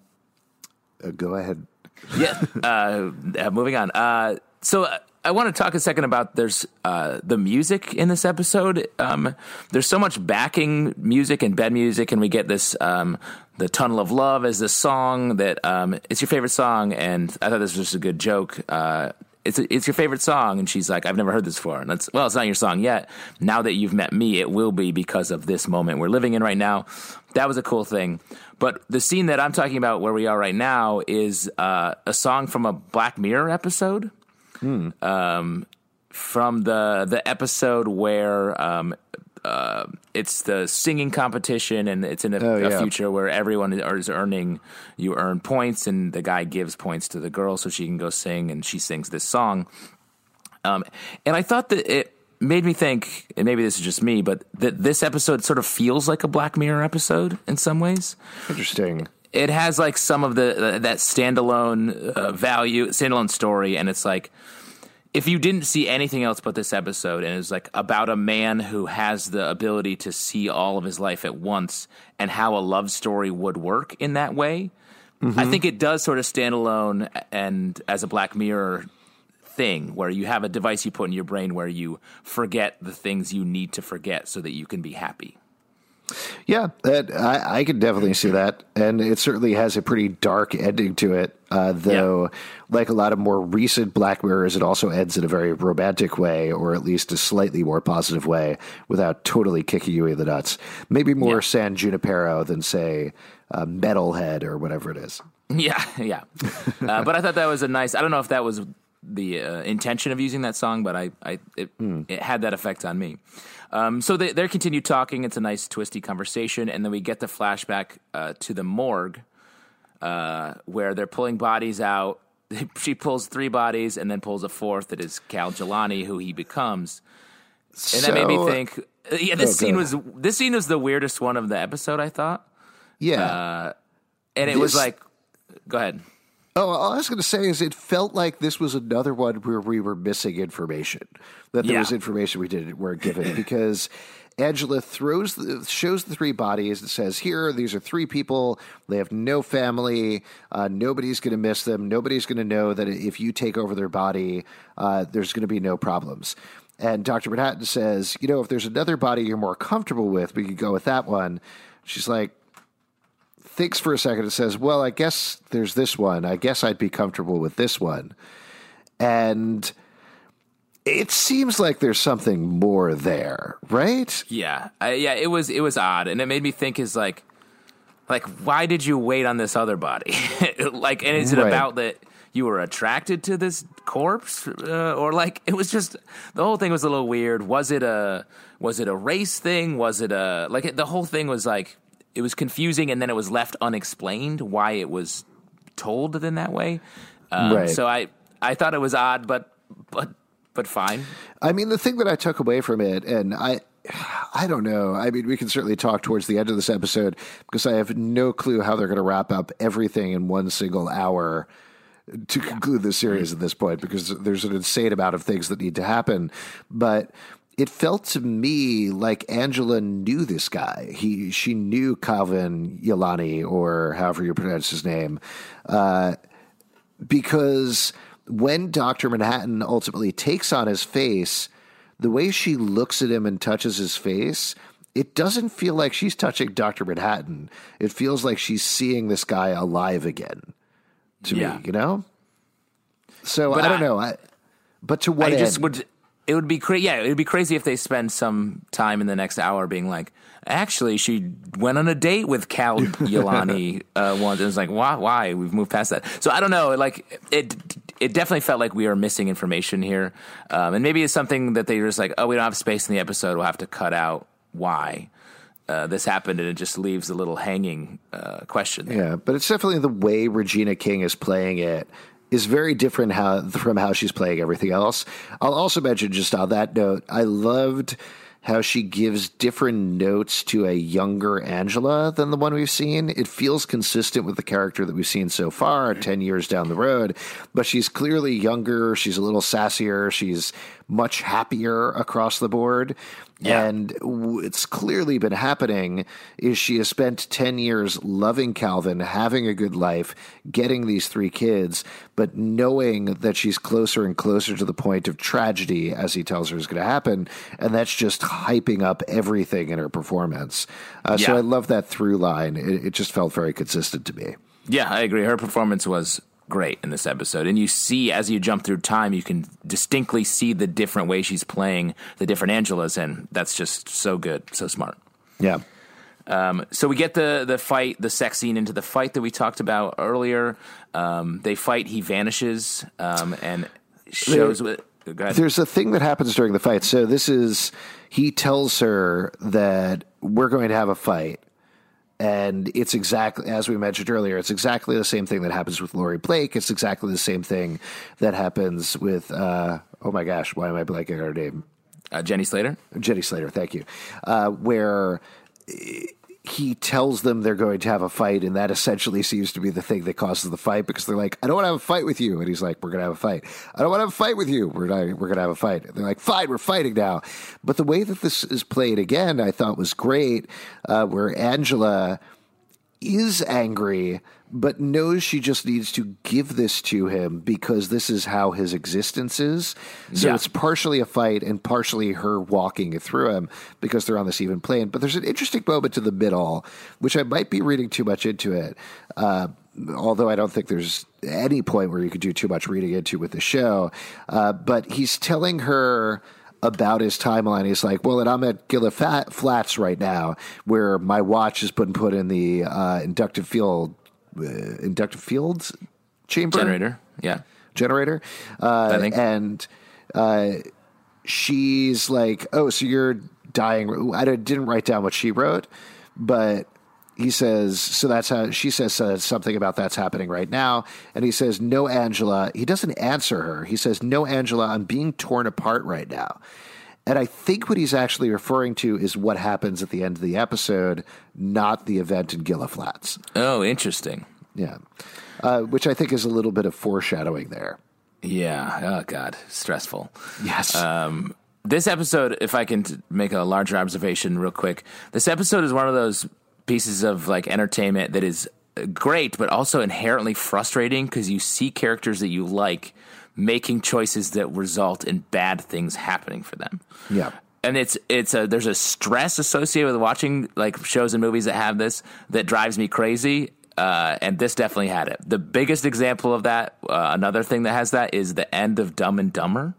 uh, go ahead. yeah. Uh, [laughs] uh, moving on. Uh, so uh, I want to talk a second about there's uh, the music in this episode. Um, there's so much backing music and bed music, and we get this um, the tunnel of love as this song that um, it's your favorite song, and I thought this was just a good joke. Uh, it's it's your favorite song, and she's like, I've never heard this before. And that's well, it's not your song yet. Now that you've met me, it will be because of this moment we're living in right now. That was a cool thing. But the scene that I'm talking about, where we are right now, is uh, a song from a Black Mirror episode. Um, from the the episode where um, uh, it's the singing competition, and it's in a, Oh, a yeah. future where everyone is earning. You earn points, and the guy gives points to the girl so she can go sing, and she sings this song. Um, and I thought that it made me think, and maybe this is just me, but that this episode sort of feels like a Black Mirror episode in some ways Interesting. it has like some of the uh, that standalone uh, value, standalone story, and it's like if you didn't see anything else but this episode, and it's like about a man who has the ability to see all of his life at once, and how a love story would work in that way. I mm-hmm. think it does sort of stand alone and as a Black Mirror thing where you have a device you put in your brain where you forget the things you need to forget so that you can be happy. Yeah, that, I, I could definitely see that, and it certainly has a pretty dark ending to it. Uh, though, like a lot of more recent Black Mirrors, it also ends in a very romantic way, or at least a slightly more positive way, without totally kicking you in the nuts. Maybe more Yeah. San Junipero than say uh, Metalhead or whatever it is. [laughs] Yeah, yeah. uh, but I thought that was a nice. I don't know if that was the uh, intention of using that song, but I, I it, it had that effect on me. Um, so they, they're continued talking. It's a nice twisty conversation, and then we get the flashback uh, to the morgue uh, where they're pulling bodies out. [laughs] she pulls three bodies and then pulls a fourth that is Cal Jelani, who he becomes. And that made me think. uh, Yeah, this Oh, scene was this scene was the weirdest one of the episode. I thought, Yeah. and it was like, go ahead. Oh, all I was going to say is it felt like this was another one where we were missing information. That there Yeah. was information we didn't weren't given because Angela throws the, shows the three bodies and says, "Here, these are three people. They have no family. Uh, nobody's going to miss them. Nobody's going to know that if you take over their body, uh, there's going to be no problems." And Dr. Manhattan says, "You know, if there's another body you're more comfortable with, we could go with that one." She's like, thinks for a second and says, Well, I guess there's this one. I guess I'd be comfortable with this one. And it seems like there's something more there, right? Yeah, I, yeah, it was it was odd, and it made me think: is like, like why did you wait on this other body? [laughs] like, and is it Right. about that you were attracted to this corpse, uh, or like it was just the whole thing was a little weird? Was it a was it a race thing? Was it a like it, the whole thing was like it was confusing, and then it was left unexplained why it was told in that way. Um, Right. So I I thought it was odd, but but but fine. I mean, the thing that I took away from it, and I. I don't know. I mean, we can certainly talk towards the end of this episode because I have no clue how they're going to wrap up everything in one single hour to conclude this series at this point because there's an insane amount of things that need to happen. But it felt to me like Angela knew this guy. He she knew Calvin Yolani or however you pronounce his name, uh, because when Doctor Manhattan ultimately takes on his face, the way she looks at him and touches his face. It doesn't feel like she's touching Dr. Manhattan. It feels like she's seeing this guy alive again to Yeah. me, you know? So But I don't I- know. I, but to what I just end? would. It would be crazy. Yeah, it would be crazy if they spend some time in the next hour being like, actually, she went on a date with Cal [laughs] Yolani uh, once. And it's like, why? Why? We've moved past that. So I don't know. Like it. It definitely felt like we are missing information here, um, and maybe it's something that they were just like, oh, we don't have space in the episode. We'll have to cut out why uh, this happened, and it just leaves a little hanging uh, question. There. Yeah, but it's definitely the way Regina King is playing it is very different how from how she's playing everything else. I'll also mention just on that note, I loved how she gives different notes to a younger Angela than the one we've seen. It feels consistent with the character that we've seen so far, mm-hmm. 10 years down the road, but she's clearly younger, she's a little sassier, she's much happier across the board. Yeah. And it's clearly been happening is she has spent 10 years loving Calvin, having a good life, getting these three kids, but knowing that she's closer and closer to the point of tragedy as he tells her is going to happen. And that's just hyping up everything in her performance. Uh, So I love that through line. It, it just felt very consistent to me. Yeah, I agree. Her performance was great in this episode. And you see, as you jump through time, you can distinctly see the different way she's playing the different Angelas, and that's just so good, so smart. Yeah. Um, so we get the the fight, the sex scene into the fight that we talked about earlier. Um, they fight. He vanishes um, and shows. Go. There's a thing that happens during the fight. So this is he tells her that we're going to have a fight. And it's exactly as we mentioned earlier, it's exactly the same thing that happens with Laurie Blake. It's exactly the same thing that happens with uh, oh my gosh, why am I blanking her name? Uh, Jenny Slater. Jenny Slater, thank you. Uh, where he tells them they're going to have a fight, and that essentially seems to be the thing that causes the fight because they're like, "I don't want to have a fight with you," and he's like, "We're going to have a fight." I don't want to have a fight with you. We're we're going to have a fight. And they're like, "Fine, we're fighting now." But the way that this is played again, I thought was great. Uh, where Angela is angry, but knows she just needs to give this to him because this is how his existence is. So Yeah. it's partially a fight and partially her walking through him because they're on this even plane. But there's an interesting moment to the middle, which I might be reading too much into it. Uh, although I don't think there's any point where you could do too much reading into with the show. Uh, but he's telling her about his timeline. He's like, well, and I'm at Gila Flats right now, where my watch has been put in the uh, inductive field, uh, inductive fields chamber Generator. Yeah. generator. Uh, I think. And uh, she's like, "Oh, so you're dying?" I didn't write down what she wrote, but he says, "So that's how." She says uh, something about that's happening right now, and he says, "No, Angela." He doesn't answer her. He says, "No, Angela. I'm being torn apart right now." And I think what he's actually referring to is what happens at the end of the episode, not the event in Gila Flats. Oh, interesting. Yeah, uh, which I think is a little bit of foreshadowing there. Yeah. Oh God, stressful. Yes. This episode, if I can t- make a larger observation real quick, this episode is one of those pieces of like entertainment that is uh, great, but also inherently frustrating because you see characters that you like making choices that result in bad things happening for them. yeah. and it's it's a there's a stress associated with watching like shows and movies that have this that drives me crazy. Uh, and this definitely had it. The biggest example of that, uh, another thing that has that, is the end of Dumb and Dumber.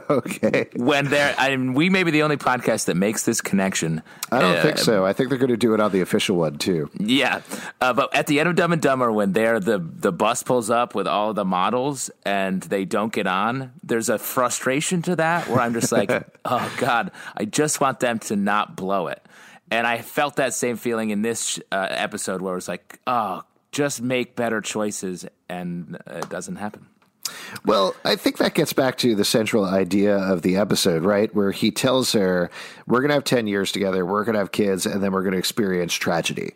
[laughs] Okay. When they're, I mean, we may be the only podcast that makes this connection. I don't Uh, think so. I think they're going to do it on the official one too. Yeah, uh, but at the end of Dumb and Dumber, when they're the the bus pulls up with all the models and they don't get on, there's a frustration to that where I'm just like, [laughs] oh god, I just want them to not blow it. And I felt that same feeling in this uh, episode where it was like, oh, just make better choices, and uh, it doesn't happen. Well, I think that gets back to the central idea of the episode, right? Where he tells her, We're going to have 10 years together, we're going to have kids, and then we're going to experience tragedy.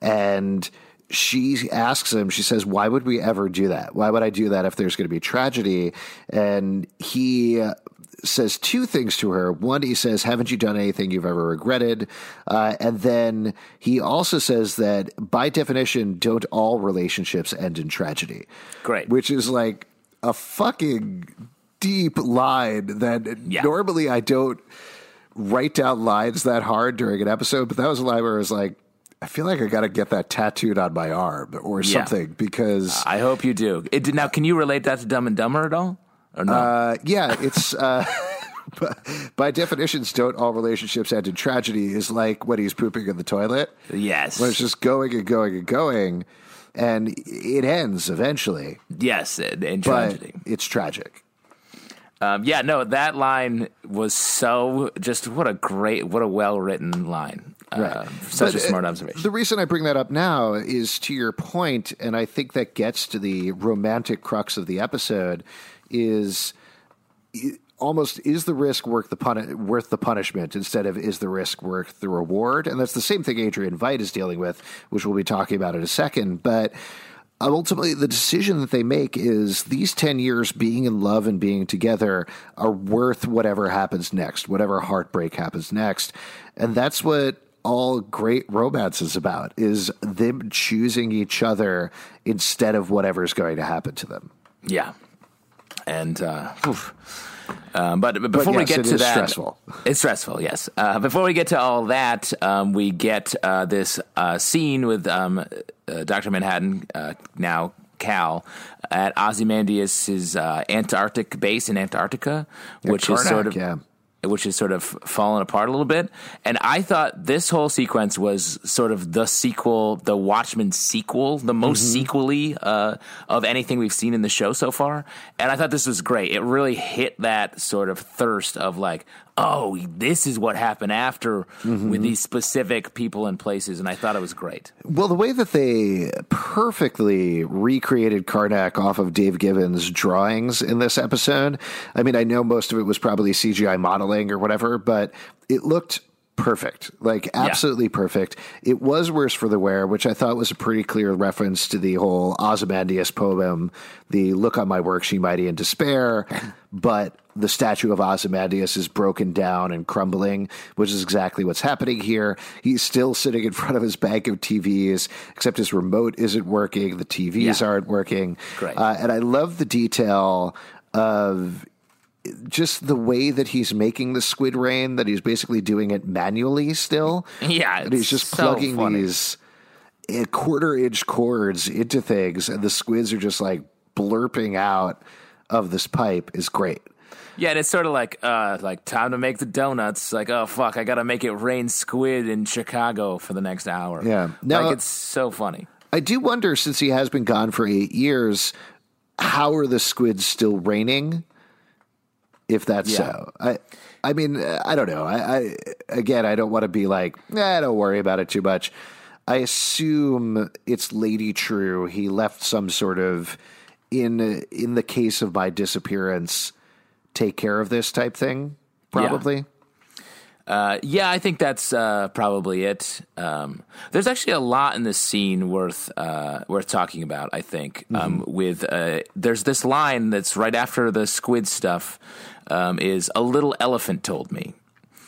And she asks him, she says, Why would we ever do that? Why would I do that if there's going to be tragedy? And he. uh, Says two things to her. One, he says, Haven't you done anything you've ever regretted? Uh, and then he also says that by definition, don't all relationships end in tragedy? Great. Which is like a fucking deep line that Yeah. normally I don't write down lines that hard during an episode, but that was a line where I was like, I feel like I got to get that tattooed on my arm or Yeah. something because, I hope you do. It, did- now, can you relate that to Dumb and Dumber at all? Or no? uh, yeah, it's uh, [laughs] by definitions, don't all relationships end in tragedy is like when he's pooping in the toilet. yes. When it's just going and going and going, and it ends eventually, yes, in, tragedy. it's tragic. Um, yeah, no, that line was so just what a great, what a well written line. Uh, such But, a smart uh, observation. The reason I bring that up now is to your point, and I think that gets to the romantic crux of the episode. Is almost is the risk worth the worth the punishment instead of is the risk worth the reward? And that's the same thing Adrian Veidt is dealing with, which we'll be talking about in a second. But ultimately, the decision that they make is these ten years being in love and being together are worth whatever happens next, whatever heartbreak happens next, and that's what all great romance is about is them choosing each other instead of whatever's going to happen to them. yeah, and uh, oof. Um, but, but before we yes, get it to that, stressful. It's stressful, yes. Uh, before we get to all that, um, we get uh, this uh, scene with um, uh, Doctor Manhattan, uh, now Cal, at Ozymandias' uh, Antarctic base in Antarctica, which is sort of yeah. Which is sort of fallen apart a little bit. And I thought this whole sequence was sort of the sequel, the Watchmen sequel, the most Mm-hmm. sequely uh, of anything we've seen in the show so far. And I thought this was great. It really hit that sort of thirst of like, oh, this is what happened after Mm-hmm. with these specific people and places. And I thought it was great. Well, the way that they perfectly recreated Karnak off of Dave Gibbons' drawings in this episode, I mean, I know most of it was probably CGI modeling or whatever, but it looked perfect, like absolutely perfect. It was worse for the wear, which I thought was a pretty clear reference to the whole Ozymandias poem, the "Look on my work, she mighty in despair," [laughs] but the statue of Ozymandias is broken down and crumbling, which is exactly what's happening here. He's still sitting in front of his bank of TVs, except his remote isn't working, the TVs Yeah. aren't working, Great. Uh, and I love the detail of just the way that he's making the squid rain that he's basically doing it manually still Yeah, and he's just so plugging funny. these uh, quarter inch cords into things and the squids are just like blurping out of this pipe is great Yeah, and it's sort of like uh, like time to make the donuts. Like, oh fuck, I gotta make it rain squid in Chicago for the next hour. Yeah. Now- like it's so funny. i do wonder since he has been gone for eight years how are the squids still raining if that's Yeah. so i i mean i don't know i, I again i don't want to be like nah, don't worry about it too much i assume it's lady true he left some sort of in in the case of my disappearance take care of this type thing probably Uh, yeah, I think that's uh, probably it. Um, there's actually a lot in this scene worth uh, worth talking about. I think um, with uh, there's this line that's right after the squid stuff um, is a little elephant told me.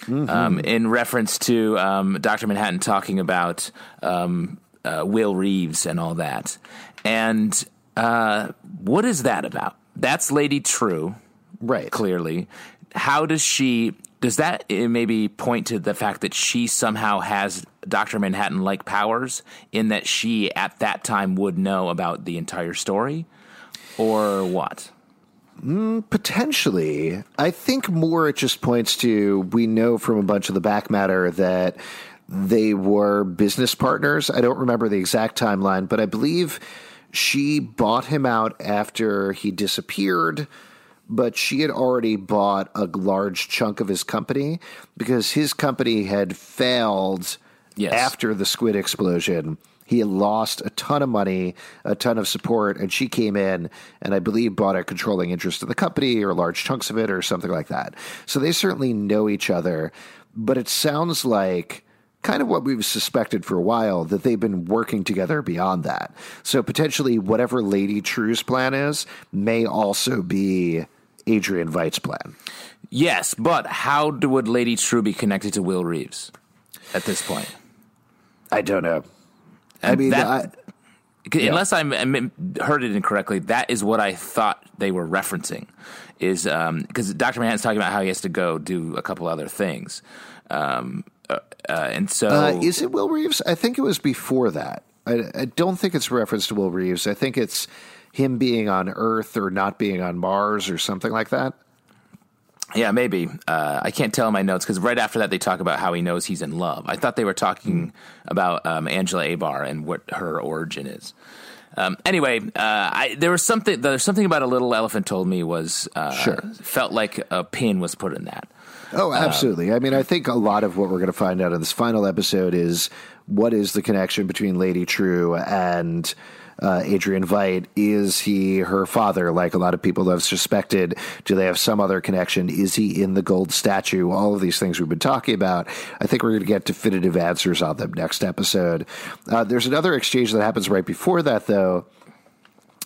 Um, in reference to um, Dr. Manhattan talking about um, uh, Will Reeves and all that. And uh, what is that about? That's Lady True Right. clearly. How does she? Does that uh, maybe point to the fact that she somehow has Doctor Manhattan like powers in that she at that time would know about the entire story, or what? Potentially. I think more it just points to we know from a bunch of the back matter that they were business partners. I don't remember the exact timeline, but I believe she bought him out after he disappeared, but she had already bought a large chunk of his company because his company had failed Yes. after the squid explosion. He had lost a ton of money, a ton of support, and she came in and I believe bought a controlling interest in the company or large chunks of it or something like that. So they certainly know each other, but it sounds like kind of what we've suspected for a while that they've been working together beyond that. So potentially whatever Lady True's plan is may also be Adrian Veidt's plan. Yes, but how do, would Lady True be connected to Will Reeves at this point? I don't know. I mean, that- I, Unless I'm- heard it incorrectly, that is what I thought they were referencing. Is because Doctor Manhattan's talking about how he has to go do a couple other things, um, uh, uh, and so Uh, is it Will Reeves? I think it was before that. I, I don't think it's a reference to Will Reeves. I think it's him being on Earth or not being on Mars or something like that. yeah, maybe uh, I can't tell in my notes because right after that they talk about how he knows he's in love. I thought they were talking about um, Angela Abar and what her origin is. Um, anyway, uh, I, there was something. There's something about a little elephant told me was uh, Sure. felt like a pin was put in that. Oh, absolutely. I mean, I think a lot of what we're going to find out in this final episode is what is the connection between Lady True and uh, Adrian Veidt? Is he her father, like a lot of people have suspected? Do they have some other connection? Is he in the gold statue? All of these things we've been talking about. I think we're going to get definitive answers on them next episode. Uh, there's another exchange that happens right before that, though,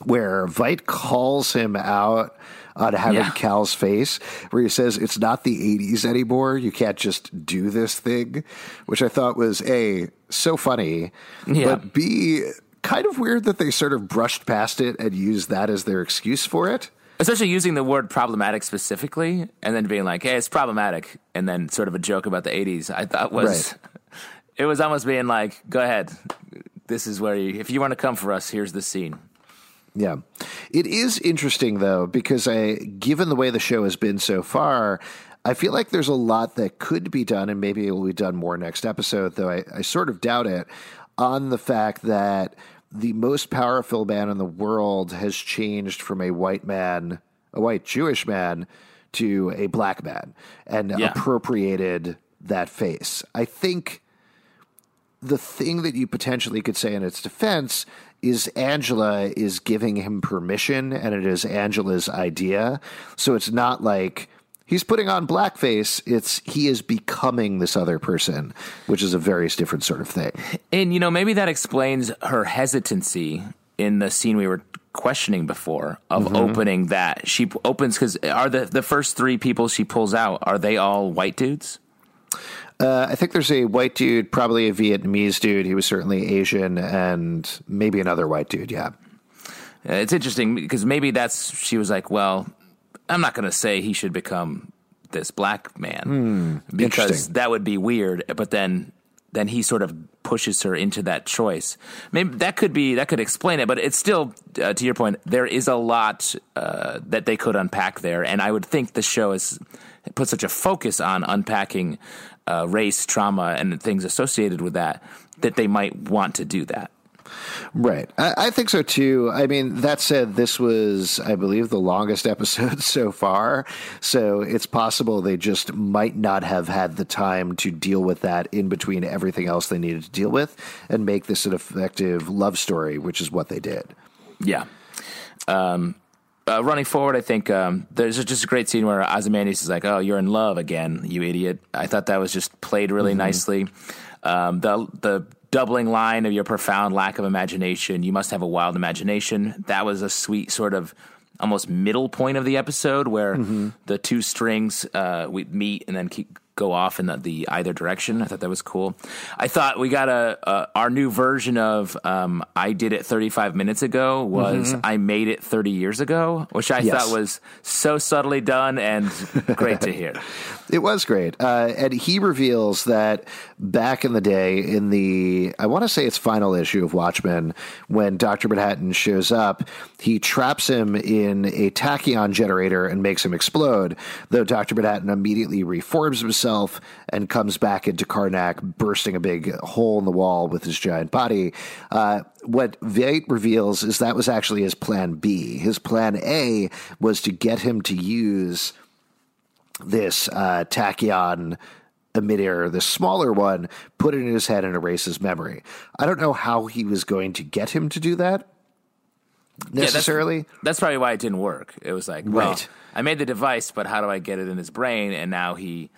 where Veidt calls him out on having Yeah. Cal's face, where he says it's not the 80s anymore. You can't just do this thing, which I thought was A, so funny, Yeah. but B, kind of weird that they sort of brushed past it and used that as their excuse for it. especially using the word problematic specifically and then being like hey it's problematic. And then sort of a joke about the 80s i thought was [laughs] it was almost being like go ahead. This is where you if you want to come for us here's the scene. Yeah. It is interesting though, because I given the way the show has been so far, I feel like there's a lot that could be done, and maybe it will be done more next episode, though I, I sort of doubt it, on the fact that the most powerful man in the world has changed from a white man, a white Jewish man, to a black man and Yeah. appropriated that face. I think the thing that you potentially could say in its defense is Angela is giving him permission and it is Angela's idea. So it's not like he's putting on blackface, it's he is becoming this other person, which is a very different sort of thing. and you know maybe that explains her hesitancy in the scene we were questioning before of opening that she opens because are the the first three people she pulls out are they all white dudes Uh, I think there's a white dude, probably a Vietnamese dude. He was certainly Asian, and maybe another white dude. Yeah. Uh, It's interesting because maybe that's she was like, well, I'm not going to say he should become this black man because that would be weird. But then, then he sort of pushes her into that choice. Maybe that could be that could explain it. But it's still, uh, to your point, there is a lot uh, that they could unpack there, and I would think the show has put such a focus on unpacking uh, race, trauma, and things associated with that that they might want to do that. Right. I, I think so too. I mean, that said, this was, I believe, the longest [laughs] episode so far. So it's possible they just might not have had the time to deal with that in between everything else they needed to deal with and make this an effective love story, which is what they did. Yeah. Um, uh, running forward, I think um, there's just a great scene where Ozymandias is like, "Oh, you're in love again, you idiot." I thought that was just played really nicely. Um, the the doubling line of your profound lack of imagination. You must have a wild imagination. That was a sweet sort of almost middle point of the episode where the two strings uh, we meet and then keep go off in the, the either direction. I thought that was cool. I thought we got a, a our new version of um, I did it 35 minutes ago was I made it 30 years ago, which I Yes. thought was so subtly done and great to hear. [laughs] It was great. Uh, and he reveals that back in the day, in the, I want to say it's final issue of Watchmen, when Dr. Manhattan shows up, he traps him in a tachyon generator and makes him explode, though Dr. Manhattan immediately reforms himself and comes back into Karnak, bursting a big hole in the wall with his giant body. Uh, what Veidt reveals is that was actually his plan B. His plan A was to get him to use this uh, tachyon emitter, the smaller one, put it in his head and erase his memory. I don't know how he was going to get him to do that that's- necessarily. That's probably why it didn't work. It was like, well, Right. I made the device, but how do I get it in his brain? And now he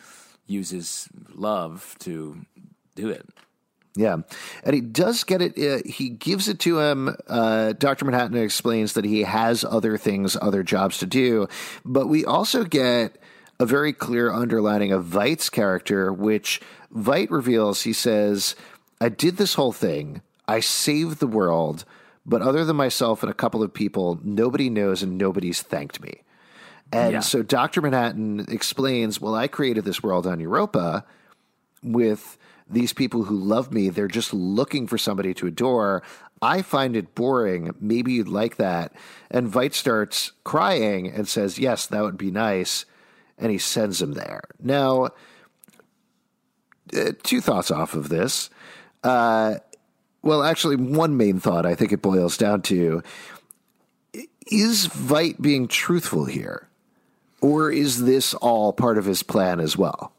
uses love to do it. Yeah. And he does get it. Uh, he gives it to him. Uh, Dr. Manhattan explains that he has other things, other jobs to do. But we also get a very clear underlining of Veidt's character, which Veidt reveals. He says, I did this whole thing. I saved the world. But other than myself and a couple of people, nobody knows and nobody's thanked me. And Yeah. so Dr. Manhattan explains, well, I created this world on Europa with these people who love me. They're just looking for somebody to adore. I find it boring. Maybe you'd like that. And Veidt starts crying and says, Yes, that would be nice. And he sends him there. Now, uh, two thoughts off of this. Uh, well, actually, one main thought I think it boils down to is Veidt being truthful here? Or is this all part of his plan as well?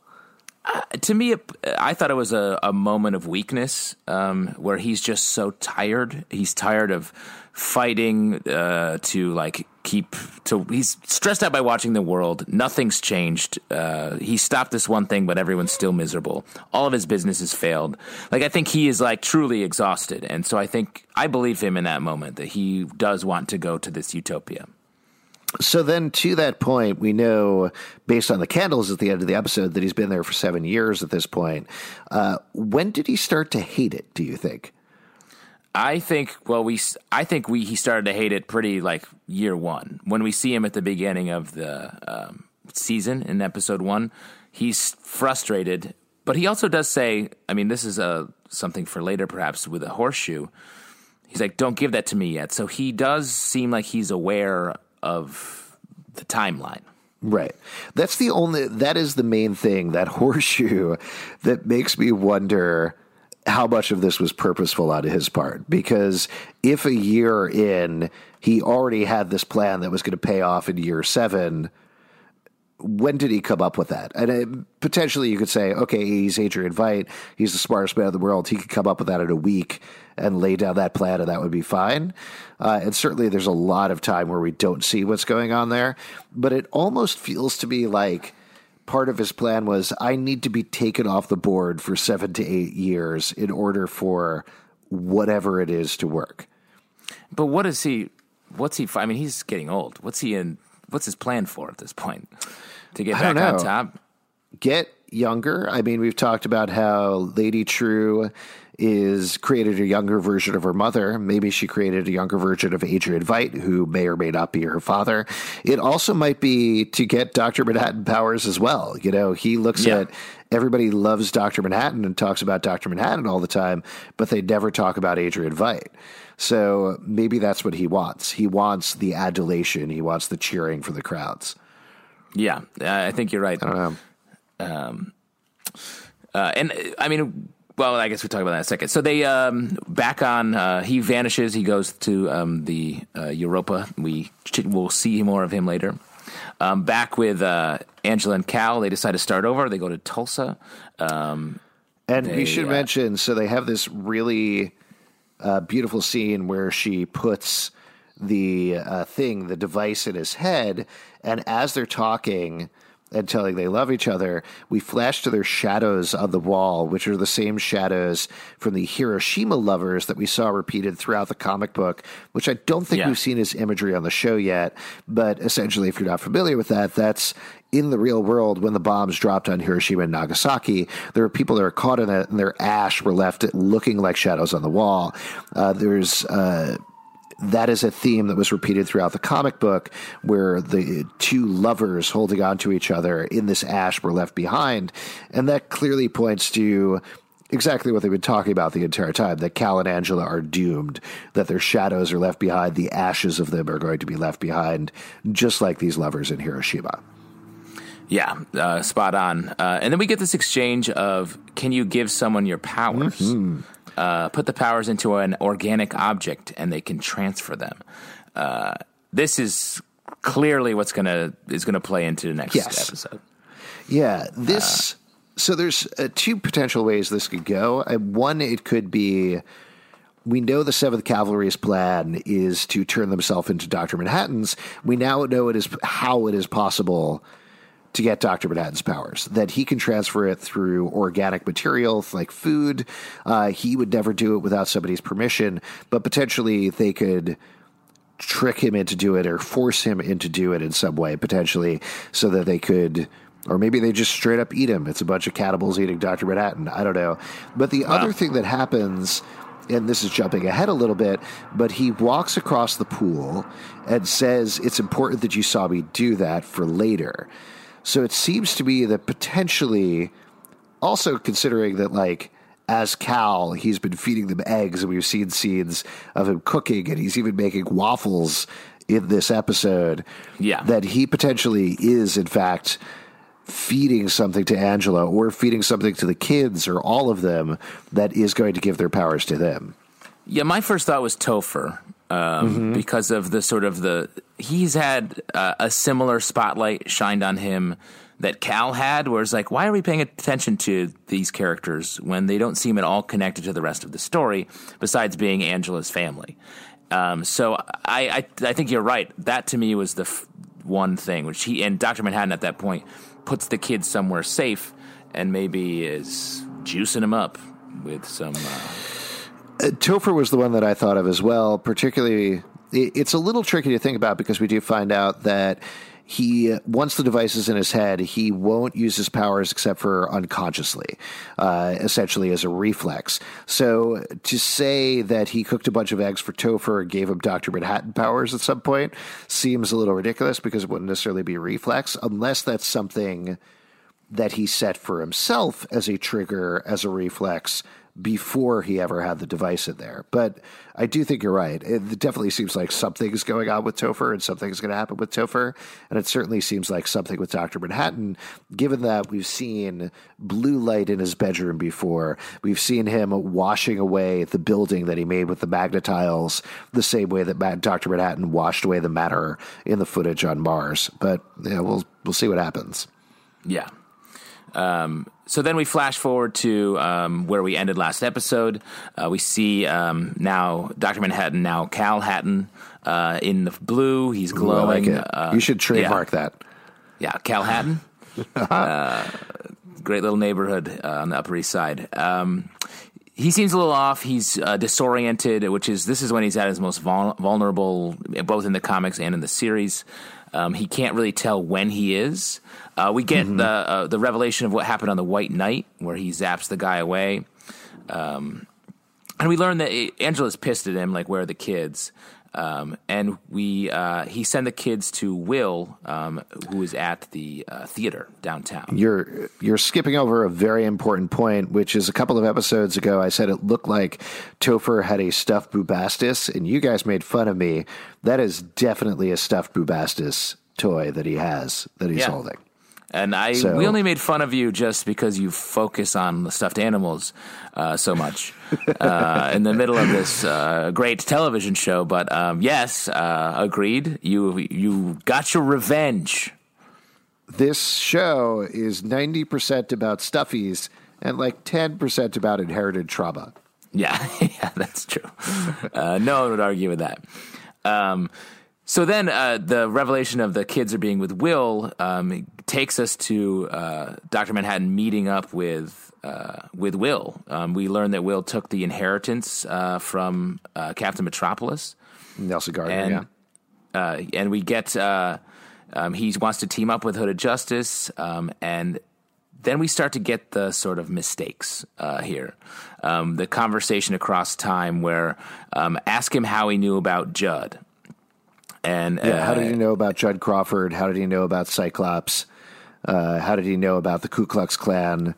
to me, it, I thought it was a, a moment of weakness um, where he's just so tired. He's tired of fighting uh, to like keep to. He's stressed out by watching the world. Nothing's changed. Uh, he stopped this one thing, but everyone's still miserable. All of his business has failed. Like I think he is like truly exhausted, and so I think I believe him in that moment that he does want to go to this utopia. So then, to that point, we know based on the candles at the end of the episode that he's been there for seven years at this point. Uh, when did he start to hate it? Do you think? I think well we I think we he started to hate it pretty like year one when we see him at the beginning of the um, season in episode one he's frustrated but he also does say I mean this is a something for later perhaps with a horseshoe he's like don't give that to me yet so he does seem like he's aware of the timeline Right. That's the only. That is the main thing. That [laughs] horseshoe that makes me wonder how much of this was purposeful on his part. Because if a year in he already had this plan that was going to pay off in year seven, when did he come up with that? And it, potentially you could say, okay, he's Adrian Veidt. He's the smartest man in the world. He could come up with that in a week and lay down that plan, and that would be fine. Uh, and certainly there's a lot of time where we don't see what's going on there. But it almost feels to me like part of his plan was I need to be taken off the board for seven to eight years in order for whatever it is to work. but what is he what's he I mean he's getting old what's he in what's his plan for at this point to get back on top get younger. I mean, we've talked about how Lady True is created a younger version of her mother. Maybe she created a younger version of Adrian Veidt, who may or may not be her father. It also might be to get Dr. Manhattan powers as well. You know, he looks Yeah. at everybody loves Dr. Manhattan and talks about Dr. Manhattan all the time, but they never talk about Adrian Veidt. So maybe that's what he wants. He wants the adulation. He wants the cheering for the crowds. Yeah, I think you're right. I don't know. Uh, and I mean, well, I guess we'll talk about that in a second. So they um, back on. Uh, he vanishes. He goes to um, the uh, Europa. We will see more of him later. Um, back with uh, Angela and Cal, they decide to start over. They go to Tulsa. Um, And They, we should uh, mention so they have this really uh, beautiful scene where she puts the uh, thing, the device in his head, and as they're talking and telling they love each other, we flash to their shadows on the wall, which are the same shadows from the Hiroshima lovers that we saw repeated throughout the comic book, which I don't think Yeah. we've seen as imagery on the show yet. But essentially, if you're not familiar with that, that's in the real world when the bombs dropped on Hiroshima and Nagasaki. There were people that were caught in it, and their ash were left looking like shadows on the wall. Uh, there's uh, that is a theme that was repeated throughout the comic book where the two lovers holding on to each other in this ash were left behind. And that clearly points to exactly what they've been talking about the entire time that Cal and Angela are doomed, that their shadows are left behind, the ashes of them are going to be left behind, just like these lovers in Hiroshima. Yeah, uh, spot on. Uh, and then we get this exchange of can you give someone your powers? Uh, put the powers into an organic object and they can transfer them. Uh, this is clearly what's gonna is gonna play into the next Yes. episode. Yeah, this. so there's uh, two potential ways this could go. Uh, one, it could be we know the Seventh Kavalry's plan is to turn themselves into Doctor Manhattan's. We now know it is how it is possible to get Doctor Manhattan's powers. That he can transfer it through organic material like food. Uh, he would never do it without somebody's permission, but potentially they could trick him into do it or force him into do it in some way potentially so that they could or maybe they just straight up eat him it's a bunch of cannibals eating dr manhattan i don't know but the other thing that happens and this is jumping ahead a little bit but he walks across the pool and says it's important that you saw me do that for later so it seems to me that potentially also considering that like as Cal, he's been feeding them eggs, and we've seen scenes of him cooking, and he's even making waffles in this episode. Yeah. that he potentially is, in fact, feeding something to Angela or feeding something to the kids or all of them that is going to give their powers to them. Yeah, my first thought was Topher um, because of the sort of the he's had uh, a similar spotlight shined on him that Cal had, where it's like, why are we paying attention to these characters when they don't seem at all connected to the rest of the story, besides being Angela's family? Um, so I, I I think you're right. That to me was the f- one thing which he and Doctor Manhattan at that point puts the kids somewhere safe and maybe is juicing them up with some. Uh, Topher was the one that I thought of as well. Particularly, it- it's a little tricky to think about because we do find out that he once the device is in his head, he won't use his powers except for unconsciously, uh, essentially as a reflex. So to say that he cooked a bunch of eggs for Topher and gave him Doctor Manhattan powers at some point seems a little ridiculous because it wouldn't necessarily be a reflex unless that's something that he set for himself as a trigger, as a reflex, before he ever had the device in there. But I do think you're right. It definitely seems like something's going on with Topher and something's going to happen with Topher. And it certainly seems like something with Dr. Manhattan, given that we've seen blue light in his bedroom before. We've seen him washing away the building that he made with the Magna-Tiles the same way that Dr. Manhattan washed away the matter in the footage on Mars. But yeah, we'll, we'll see what happens. Yeah. Um, so then we flash forward to um, where we ended last episode. Uh, we see um, now Dr. Manhattan, now Cal Hatton, uh, in the blue. He's Ooh, I glowing. like it. Uh, you should trademark yeah. that. Yeah, Cal Hatton. [laughs] uh, great little neighborhood uh, on the Upper East Side. Um, he seems a little off. He's uh, disoriented, which is this is when he's at his most vul- vulnerable, both in the comics and in the series. Um, he can't really tell when he is. Uh, we get the uh, the revelation of what happened on the White Night, where he zaps the guy away, um, and we learn that Angela's pissed at him, like where are the kids? Um, and we uh, he sent the kids to Will, um, who is at the uh, theater downtown. You're you're skipping over a very important point, which is a couple of episodes ago. I said it looked like Topher had a stuffed Bubastis, and you guys made fun of me. That is definitely a stuffed Bubastis toy that he has that he's Yeah. holding. And I So- we only made fun of you just because you focus on the stuffed animals uh, so much [laughs] uh, in the middle of this uh, great television show. But um, yes, uh, agreed. You you got your revenge. This show is ninety percent about stuffies and like ten percent about inherited trauma. Yeah, [laughs] yeah, that's true. Uh, no one would argue with that. Um, so then uh, the revelation of the kids are being with Will um, takes us to uh, Doctor Manhattan meeting up with uh, with Will. Um, we learn that Will took the inheritance uh, from uh, Captain Metropolis, Nelson Gardner, and yeah. uh, and we get uh, um, he wants to team up with Hooded Justice, um, and then we start to get the sort of mistakes uh, here. Um, the conversation across time where um, ask him how he knew about Judd. And Yeah, how uh, did he know about Judd Crawford? How did he know about Cyclops? Uh, how did he know about the Ku Klux Klan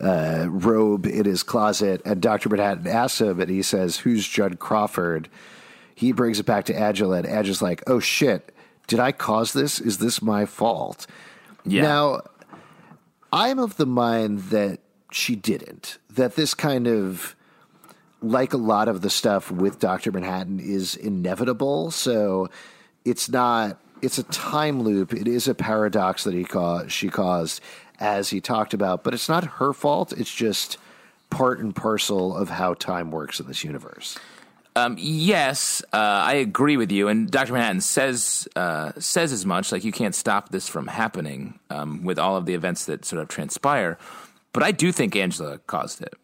uh, robe in his closet? And Dr. Manhattan asks him, and he says, Who's Judd Crawford? He brings it back to Angela, and Angela's like, Oh shit, did I cause this? Is this my fault? Yeah. Now, I'm of the mind that she didn't, that this kind of like a lot of the stuff with Dr. Manhattan is inevitable. So it's not it's a time loop. It is a paradox that he caused she caused as he talked about, but it's not her fault. It's just part and parcel of how time works in this universe. Um, yes, uh, I agree with you, and Doctor Manhattan says uh, says as much. Like you can't stop this from happening um, with all of the events that sort of transpire. But I do think Angela caused it.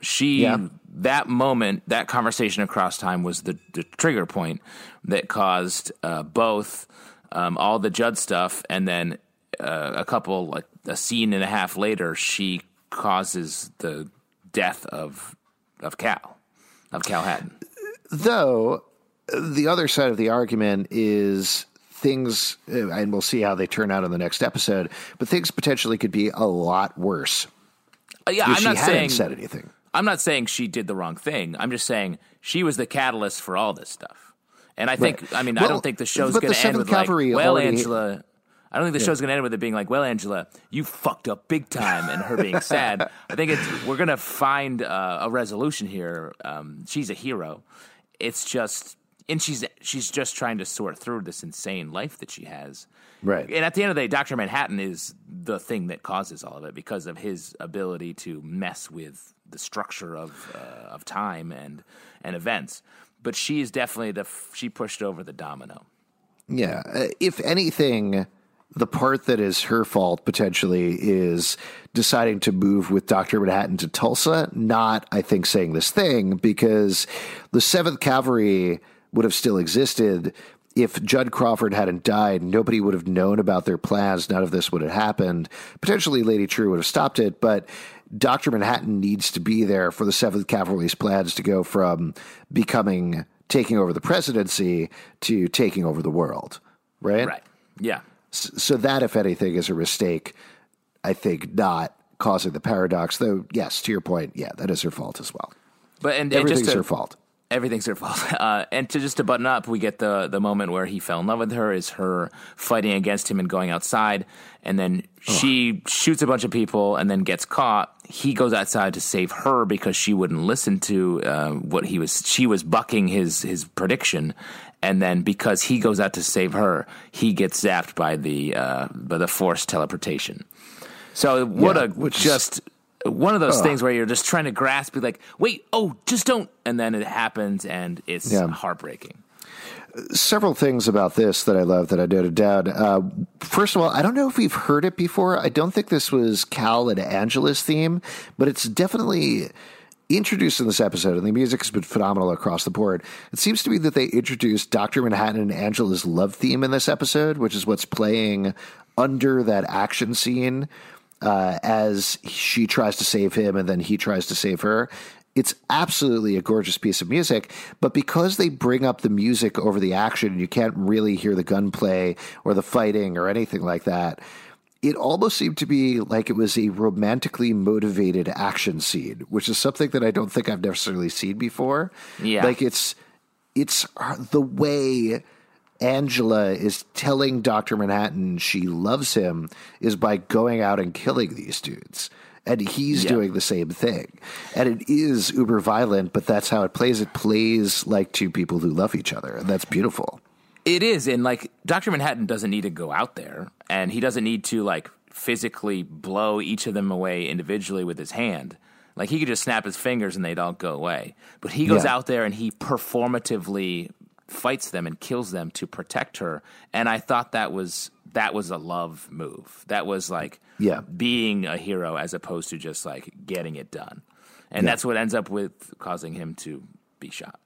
She Yeah. that moment, that conversation across time was the, the trigger point that caused uh, both um, all the Judd stuff, and then uh, a couple like a scene and a half later, she causes the death of of Cal of Cal Hatton. Though the other side of the argument is things, uh, and we'll see how they turn out in the next episode. But things potentially could be a lot worse Uh, yeah, I'm she not hadn't saying said anything. I'm not saying she did the wrong thing. I'm just saying she was the catalyst for all this stuff. And I think, Right. I mean, I don't think the show's going to end with Cavalry like, well, already- Angela. I don't think the show's going to end with it being like, well, Angela, you fucked up big time, and her being sad. [laughs] I think it's we're going to find uh, a resolution here. Um, she's a hero. It's just, and she's she's just trying to sort through this insane life that she has. Right. And at the end of the day, Dr. Manhattan is the thing that causes all of it because of his ability to mess with the structure of uh, of time and and events. But she is definitely the she pushed over the domino. Yeah. Uh, if anything, the part that is her fault potentially is deciding to move with Dr. Manhattan to Tulsa, not, I think, saying this thing, because the 7th Kavalry would have still existed. If Judd Crawford hadn't died, nobody would have known about their plans. None of this would have happened. Potentially, Lady Trieu would have stopped it, but Dr. Manhattan needs to be there for the 7th Kavalry's plans to go from becoming taking over the presidency to taking over the world, right? Right. Yeah. So that, if anything, is a mistake. I think not causing the paradox, though. Yes, to your point, yeah, that is her fault as well. But and, Everything's just to, her fault. Everything's her fault. [laughs] Uh, and to just to button up, we get the the moment where he fell in love with her, is her fighting against him and going outside, and then she shoots a bunch of people and then gets caught. He goes outside to save her because she wouldn't listen to uh, what he was. She was bucking his his prediction, and then because he goes out to save her, he gets zapped by the uh, by the forced teleportation. So what Yeah, a just one of those things where you're just trying to grasp, be like, wait, oh, just don't, and then it happens, and it's Yeah. heartbreaking. Several things about this that I love that I noted down. Uh, first of all, I don't know if we've heard it before. I don't think this was Cal and Angela's theme, but it's definitely introduced in this episode, and the music has been phenomenal across the board. It seems to be that they introduced Dr. Manhattan and Angela's love theme in this episode, which is what's playing under that action scene uh, as she tries to save him and then he tries to save her. It's absolutely a gorgeous piece of music, but because they bring up the music over the action, you can't really hear the gunplay or the fighting or anything like that. It almost seemed to be like it was a romantically motivated action scene, which is something that I don't think I've necessarily seen before. Yeah. Like it's it's the way Angela is telling Dr. Manhattan she loves him is by going out and killing these dudes. And he's Yeah. doing the same thing. And it is uber violent, but that's how it plays. It plays like two people who love each other. And that's beautiful. It is, and like Doctor Manhattan doesn't need to go out there, and he doesn't need to like physically blow each of them away individually with his hand. Like he could just snap his fingers and they'd all go away. But he goes Yeah. out there and he performatively fights them and kills them to protect her. And I thought that was that was a love move. That was like Yeah. being a hero as opposed to just like getting it done. And that's what ends up with causing him to be shot.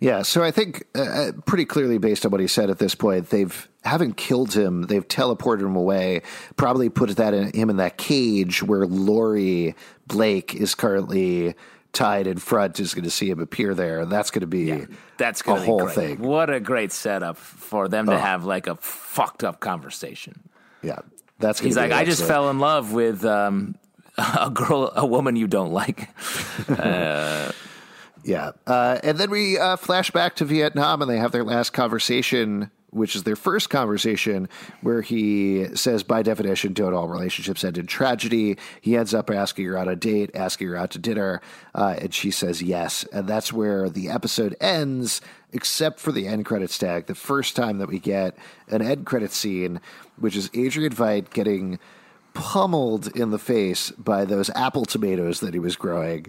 Yeah, so I think uh, uh, pretty clearly, based on what he said at this point, they've haven't killed him. They've teleported him away. Probably put that in, him in that cage where Laurie Blake is currently tied in front. Is going to see him appear there. And that's going to be That's a gonna be whole great. thing. What a great setup for them to Oh. have like a fucked up conversation. Yeah, that's. He's like, I just fell in love with um, [laughs] a girl, a woman you don't like. [laughs] [laughs] Yeah. Uh, and then we uh, flash back to Vietnam and they have their last conversation, which is their first conversation, where he says, by definition, don't all relationships end in tragedy. He ends up asking her out on a date, asking her out to dinner, uh, and she says yes. And that's where the episode ends, except for the end credits tag, the first time that we get an end credit scene, which is Adrian Veidt getting pummeled in the face by those apple tomatoes that he was growing.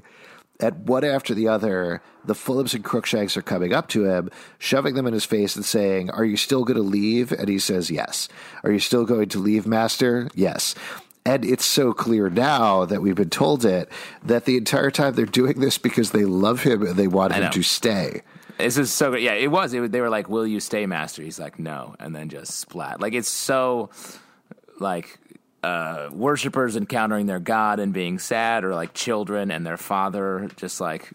At one after the other, the Fulhams and Crookshanks are coming up to him, shoving them in his face and saying, Are you still going to leave? And he says, Yes. Are you still going to leave, Master? Yes. And it's so clear now that we've been told it that the entire time they're doing this because they love him and they want him to stay. This is so good. Yeah, it was. It, was- they were like, "Will you stay, master?" He's like, "No," and then just splat. Like it's so like uh, worshippers encountering their god and being sad, or like children and their father just like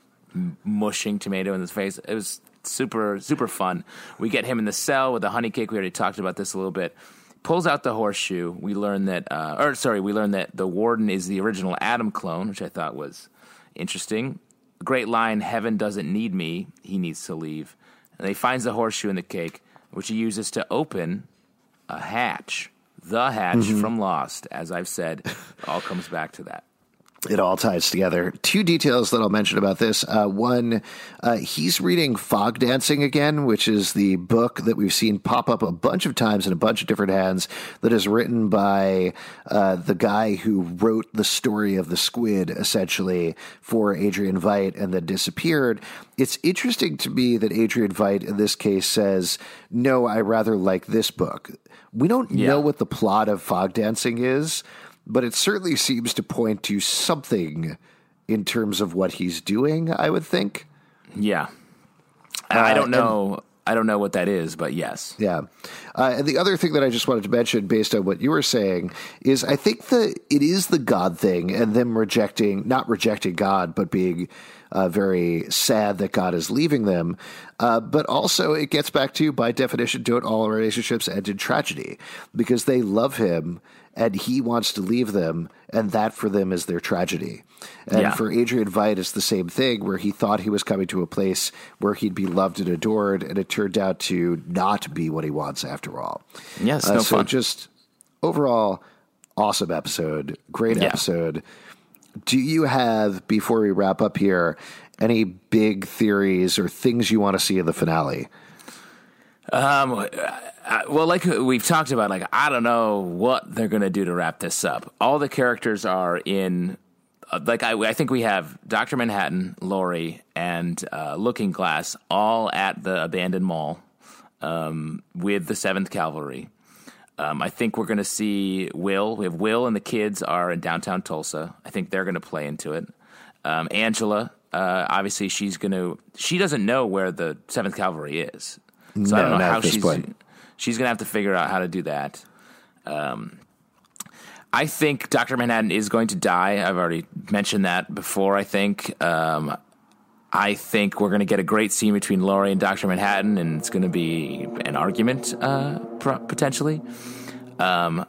mushing tomato in his face. It was super super fun. We get him in the cell with the honey cake. We already talked about this a little bit. Pulls out the horseshoe. We learn that, uh, or sorry, we learn that the warden is the original Adam clone, which I thought was interesting. Great line: "Heaven doesn't need me; he needs to leave." And he finds the horseshoe in the cake, which he uses to open a hatch, the hatch mm-hmm. from Lost. As I've said, all comes back to that. It all ties together. Two details that I'll mention about this. Uh, one, uh, he's reading Fog Dancing again, which is the book that we've seen pop up a bunch of times in a bunch of different hands that is written by uh, the guy who wrote the story of the squid, essentially, for Adrian Veidt and then disappeared. It's interesting to me that Adrian Veidt, in this case, says, No, I rather like this book. We don't Yeah. know what the plot of Fog Dancing is but it certainly seems to point to something in terms of what he's doing, I would think. Yeah, I Uh, don't know. I don't know what that is, but yes. Yeah. Uh, and the other thing that I just wanted to mention, based on what you were saying, is I think that it is the God thing and them rejecting, not rejecting God, but being uh, very sad that God is leaving them. Uh, but also, it gets back to, by definition, don't all relationships end in tragedy because they love him and he wants to leave them, and that for them is their tragedy. And Yeah. for Adrian Veidt, it's the same thing where he thought he was coming to a place where he'd be loved and adored, and it turned out to not be what he wants after all. Yes, Uh, no so fun. just overall, awesome episode, great Yeah. episode. Do you have, before we wrap up here, any big theories or things you want to see in the finale? Uh, well, like we've talked about, like I don't know what they're going to do to wrap this up. All the characters are in, uh, like I, I think we have Doctor Manhattan, Laurie, and uh, Looking Glass all at the abandoned mall um, with the Seventh Kavalry. Um, I think we're going to see Will. We have Will and the kids are in downtown Tulsa. I think they're going to play into it. Um, Angela, uh, obviously, she's going to. She doesn't know where the Seventh Kavalry is, so I don't know how she's. point. She's going to have to figure out how to do that. Um, I think Doctor Manhattan is going to die. I've already mentioned that before. I think. Um, I think we're going to get a great scene between Laurie and Doctor Manhattan, and it's going to be an argument uh, potentially. Um,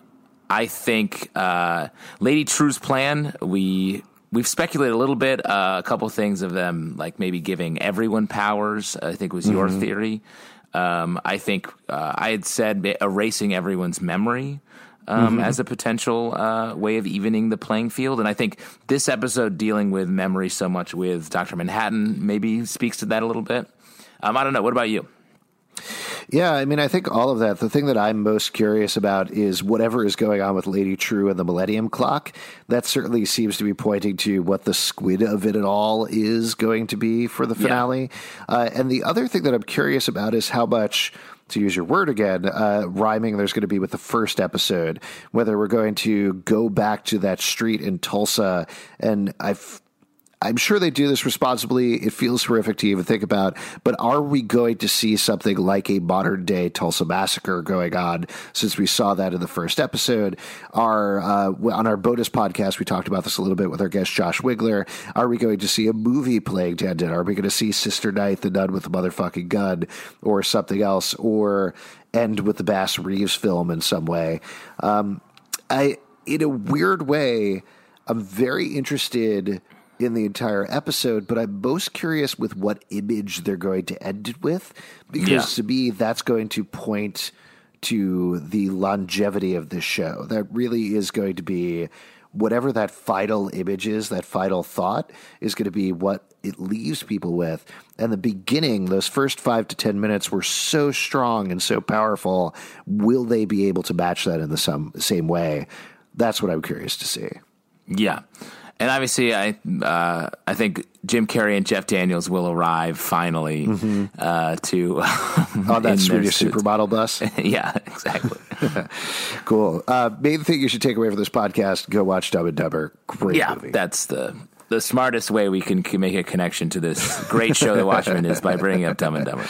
I think uh, Lady Trieu's plan. We we've speculated a little bit. Uh, a couple things of them, like maybe giving everyone powers. I think was your theory. Um, I think uh, I had said erasing everyone's memory. Um, As a potential uh, way of evening the playing field, and I think this episode dealing with memory so much with Doctor Manhattan maybe speaks to that a little bit. Um, I don't know. What about you? Yeah, I mean, I think all of that. The thing that I'm most curious about is whatever is going on with Lady Trieu and the Millennium Clock. That certainly seems to be pointing to what the squid of it all is going to be for the finale. Yeah. Uh, and the other thing that I'm curious about is how much to use your word again, uh, rhyming there's going to be with the first episode, whether we're going to go back to that street in Tulsa. And I've I'm sure they do this responsibly. It feels horrific to even think about, but are we going to see something like a modern day Tulsa massacre going on? Since we saw that in the first episode, our uh, on our bonus podcast, we talked about this a little bit with our guest Josh Wigler. Are we going to see a movie playing Tandon? Are we going to see Sister Night, the nun with the motherfucking gun, or something else, or end with the Bass Reeves film in some way? Um, I, in a weird way, I'm very interested in the entire episode, but I'm most curious with what image they're going to end it with, because yeah. to me, that's going to point to the longevity of this show. That really is going to be whatever that final image is, that final thought is going to be what it leaves people with. And the beginning, those first five to 10 minutes were so strong and so powerful. Will they be able to match that in the some, same way? That's what I'm curious to see. Yeah and obviously, I uh, I think Jim Carrey and Jeff Daniels will arrive finally mm-hmm. uh, to [laughs] on that Swedish supermodel bus. [laughs] yeah, exactly. [laughs] cool. Uh, main thing you should take away from this podcast: go watch Dumb and Dumber. Great yeah, movie. that's the the smartest way we can make a connection to this great show, The Watchmen, is by bringing up Dumb and Dumber.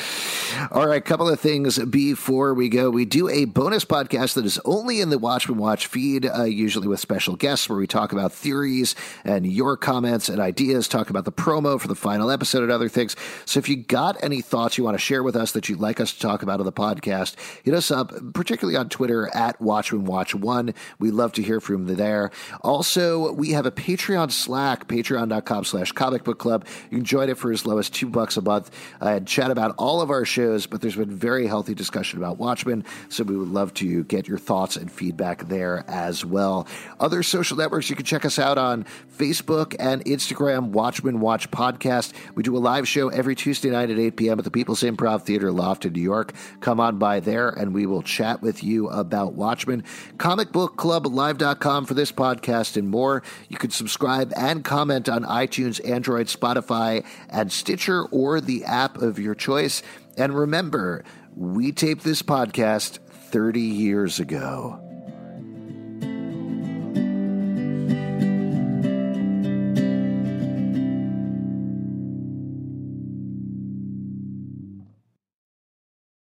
All right, a couple of things before we go. We do a bonus podcast that is only in the Watchmen Watch feed, uh, usually with special guests, where we talk about theories and your comments and ideas, talk about the promo for the final episode and other things. So if you got any thoughts you want to share with us that you'd like us to talk about on the podcast, hit us up, particularly on Twitter at Watchmen Watch One. We love to hear from you there. Also, we have a Patreon Slack, Patreon patreon.com slash comic book club. You can join it for as low as two bucks a month uh, and chat about all of our shows, but there's been very healthy discussion about Watchmen, so we would love to get your thoughts and feedback there as well. Other social networks, you can check us out on Facebook and Instagram, Watchmen Watch Podcast. We do a live show every Tuesday night at 8 p.m. at the People's Improv Theater Loft in New York. Come on by there and we will chat with you about Watchmen. Comic Book Club Live.com for this podcast and more. You can subscribe and comment on iTunes, Android, Spotify, and Stitcher, or the app of your choice. And remember, we taped this podcast 30 years ago.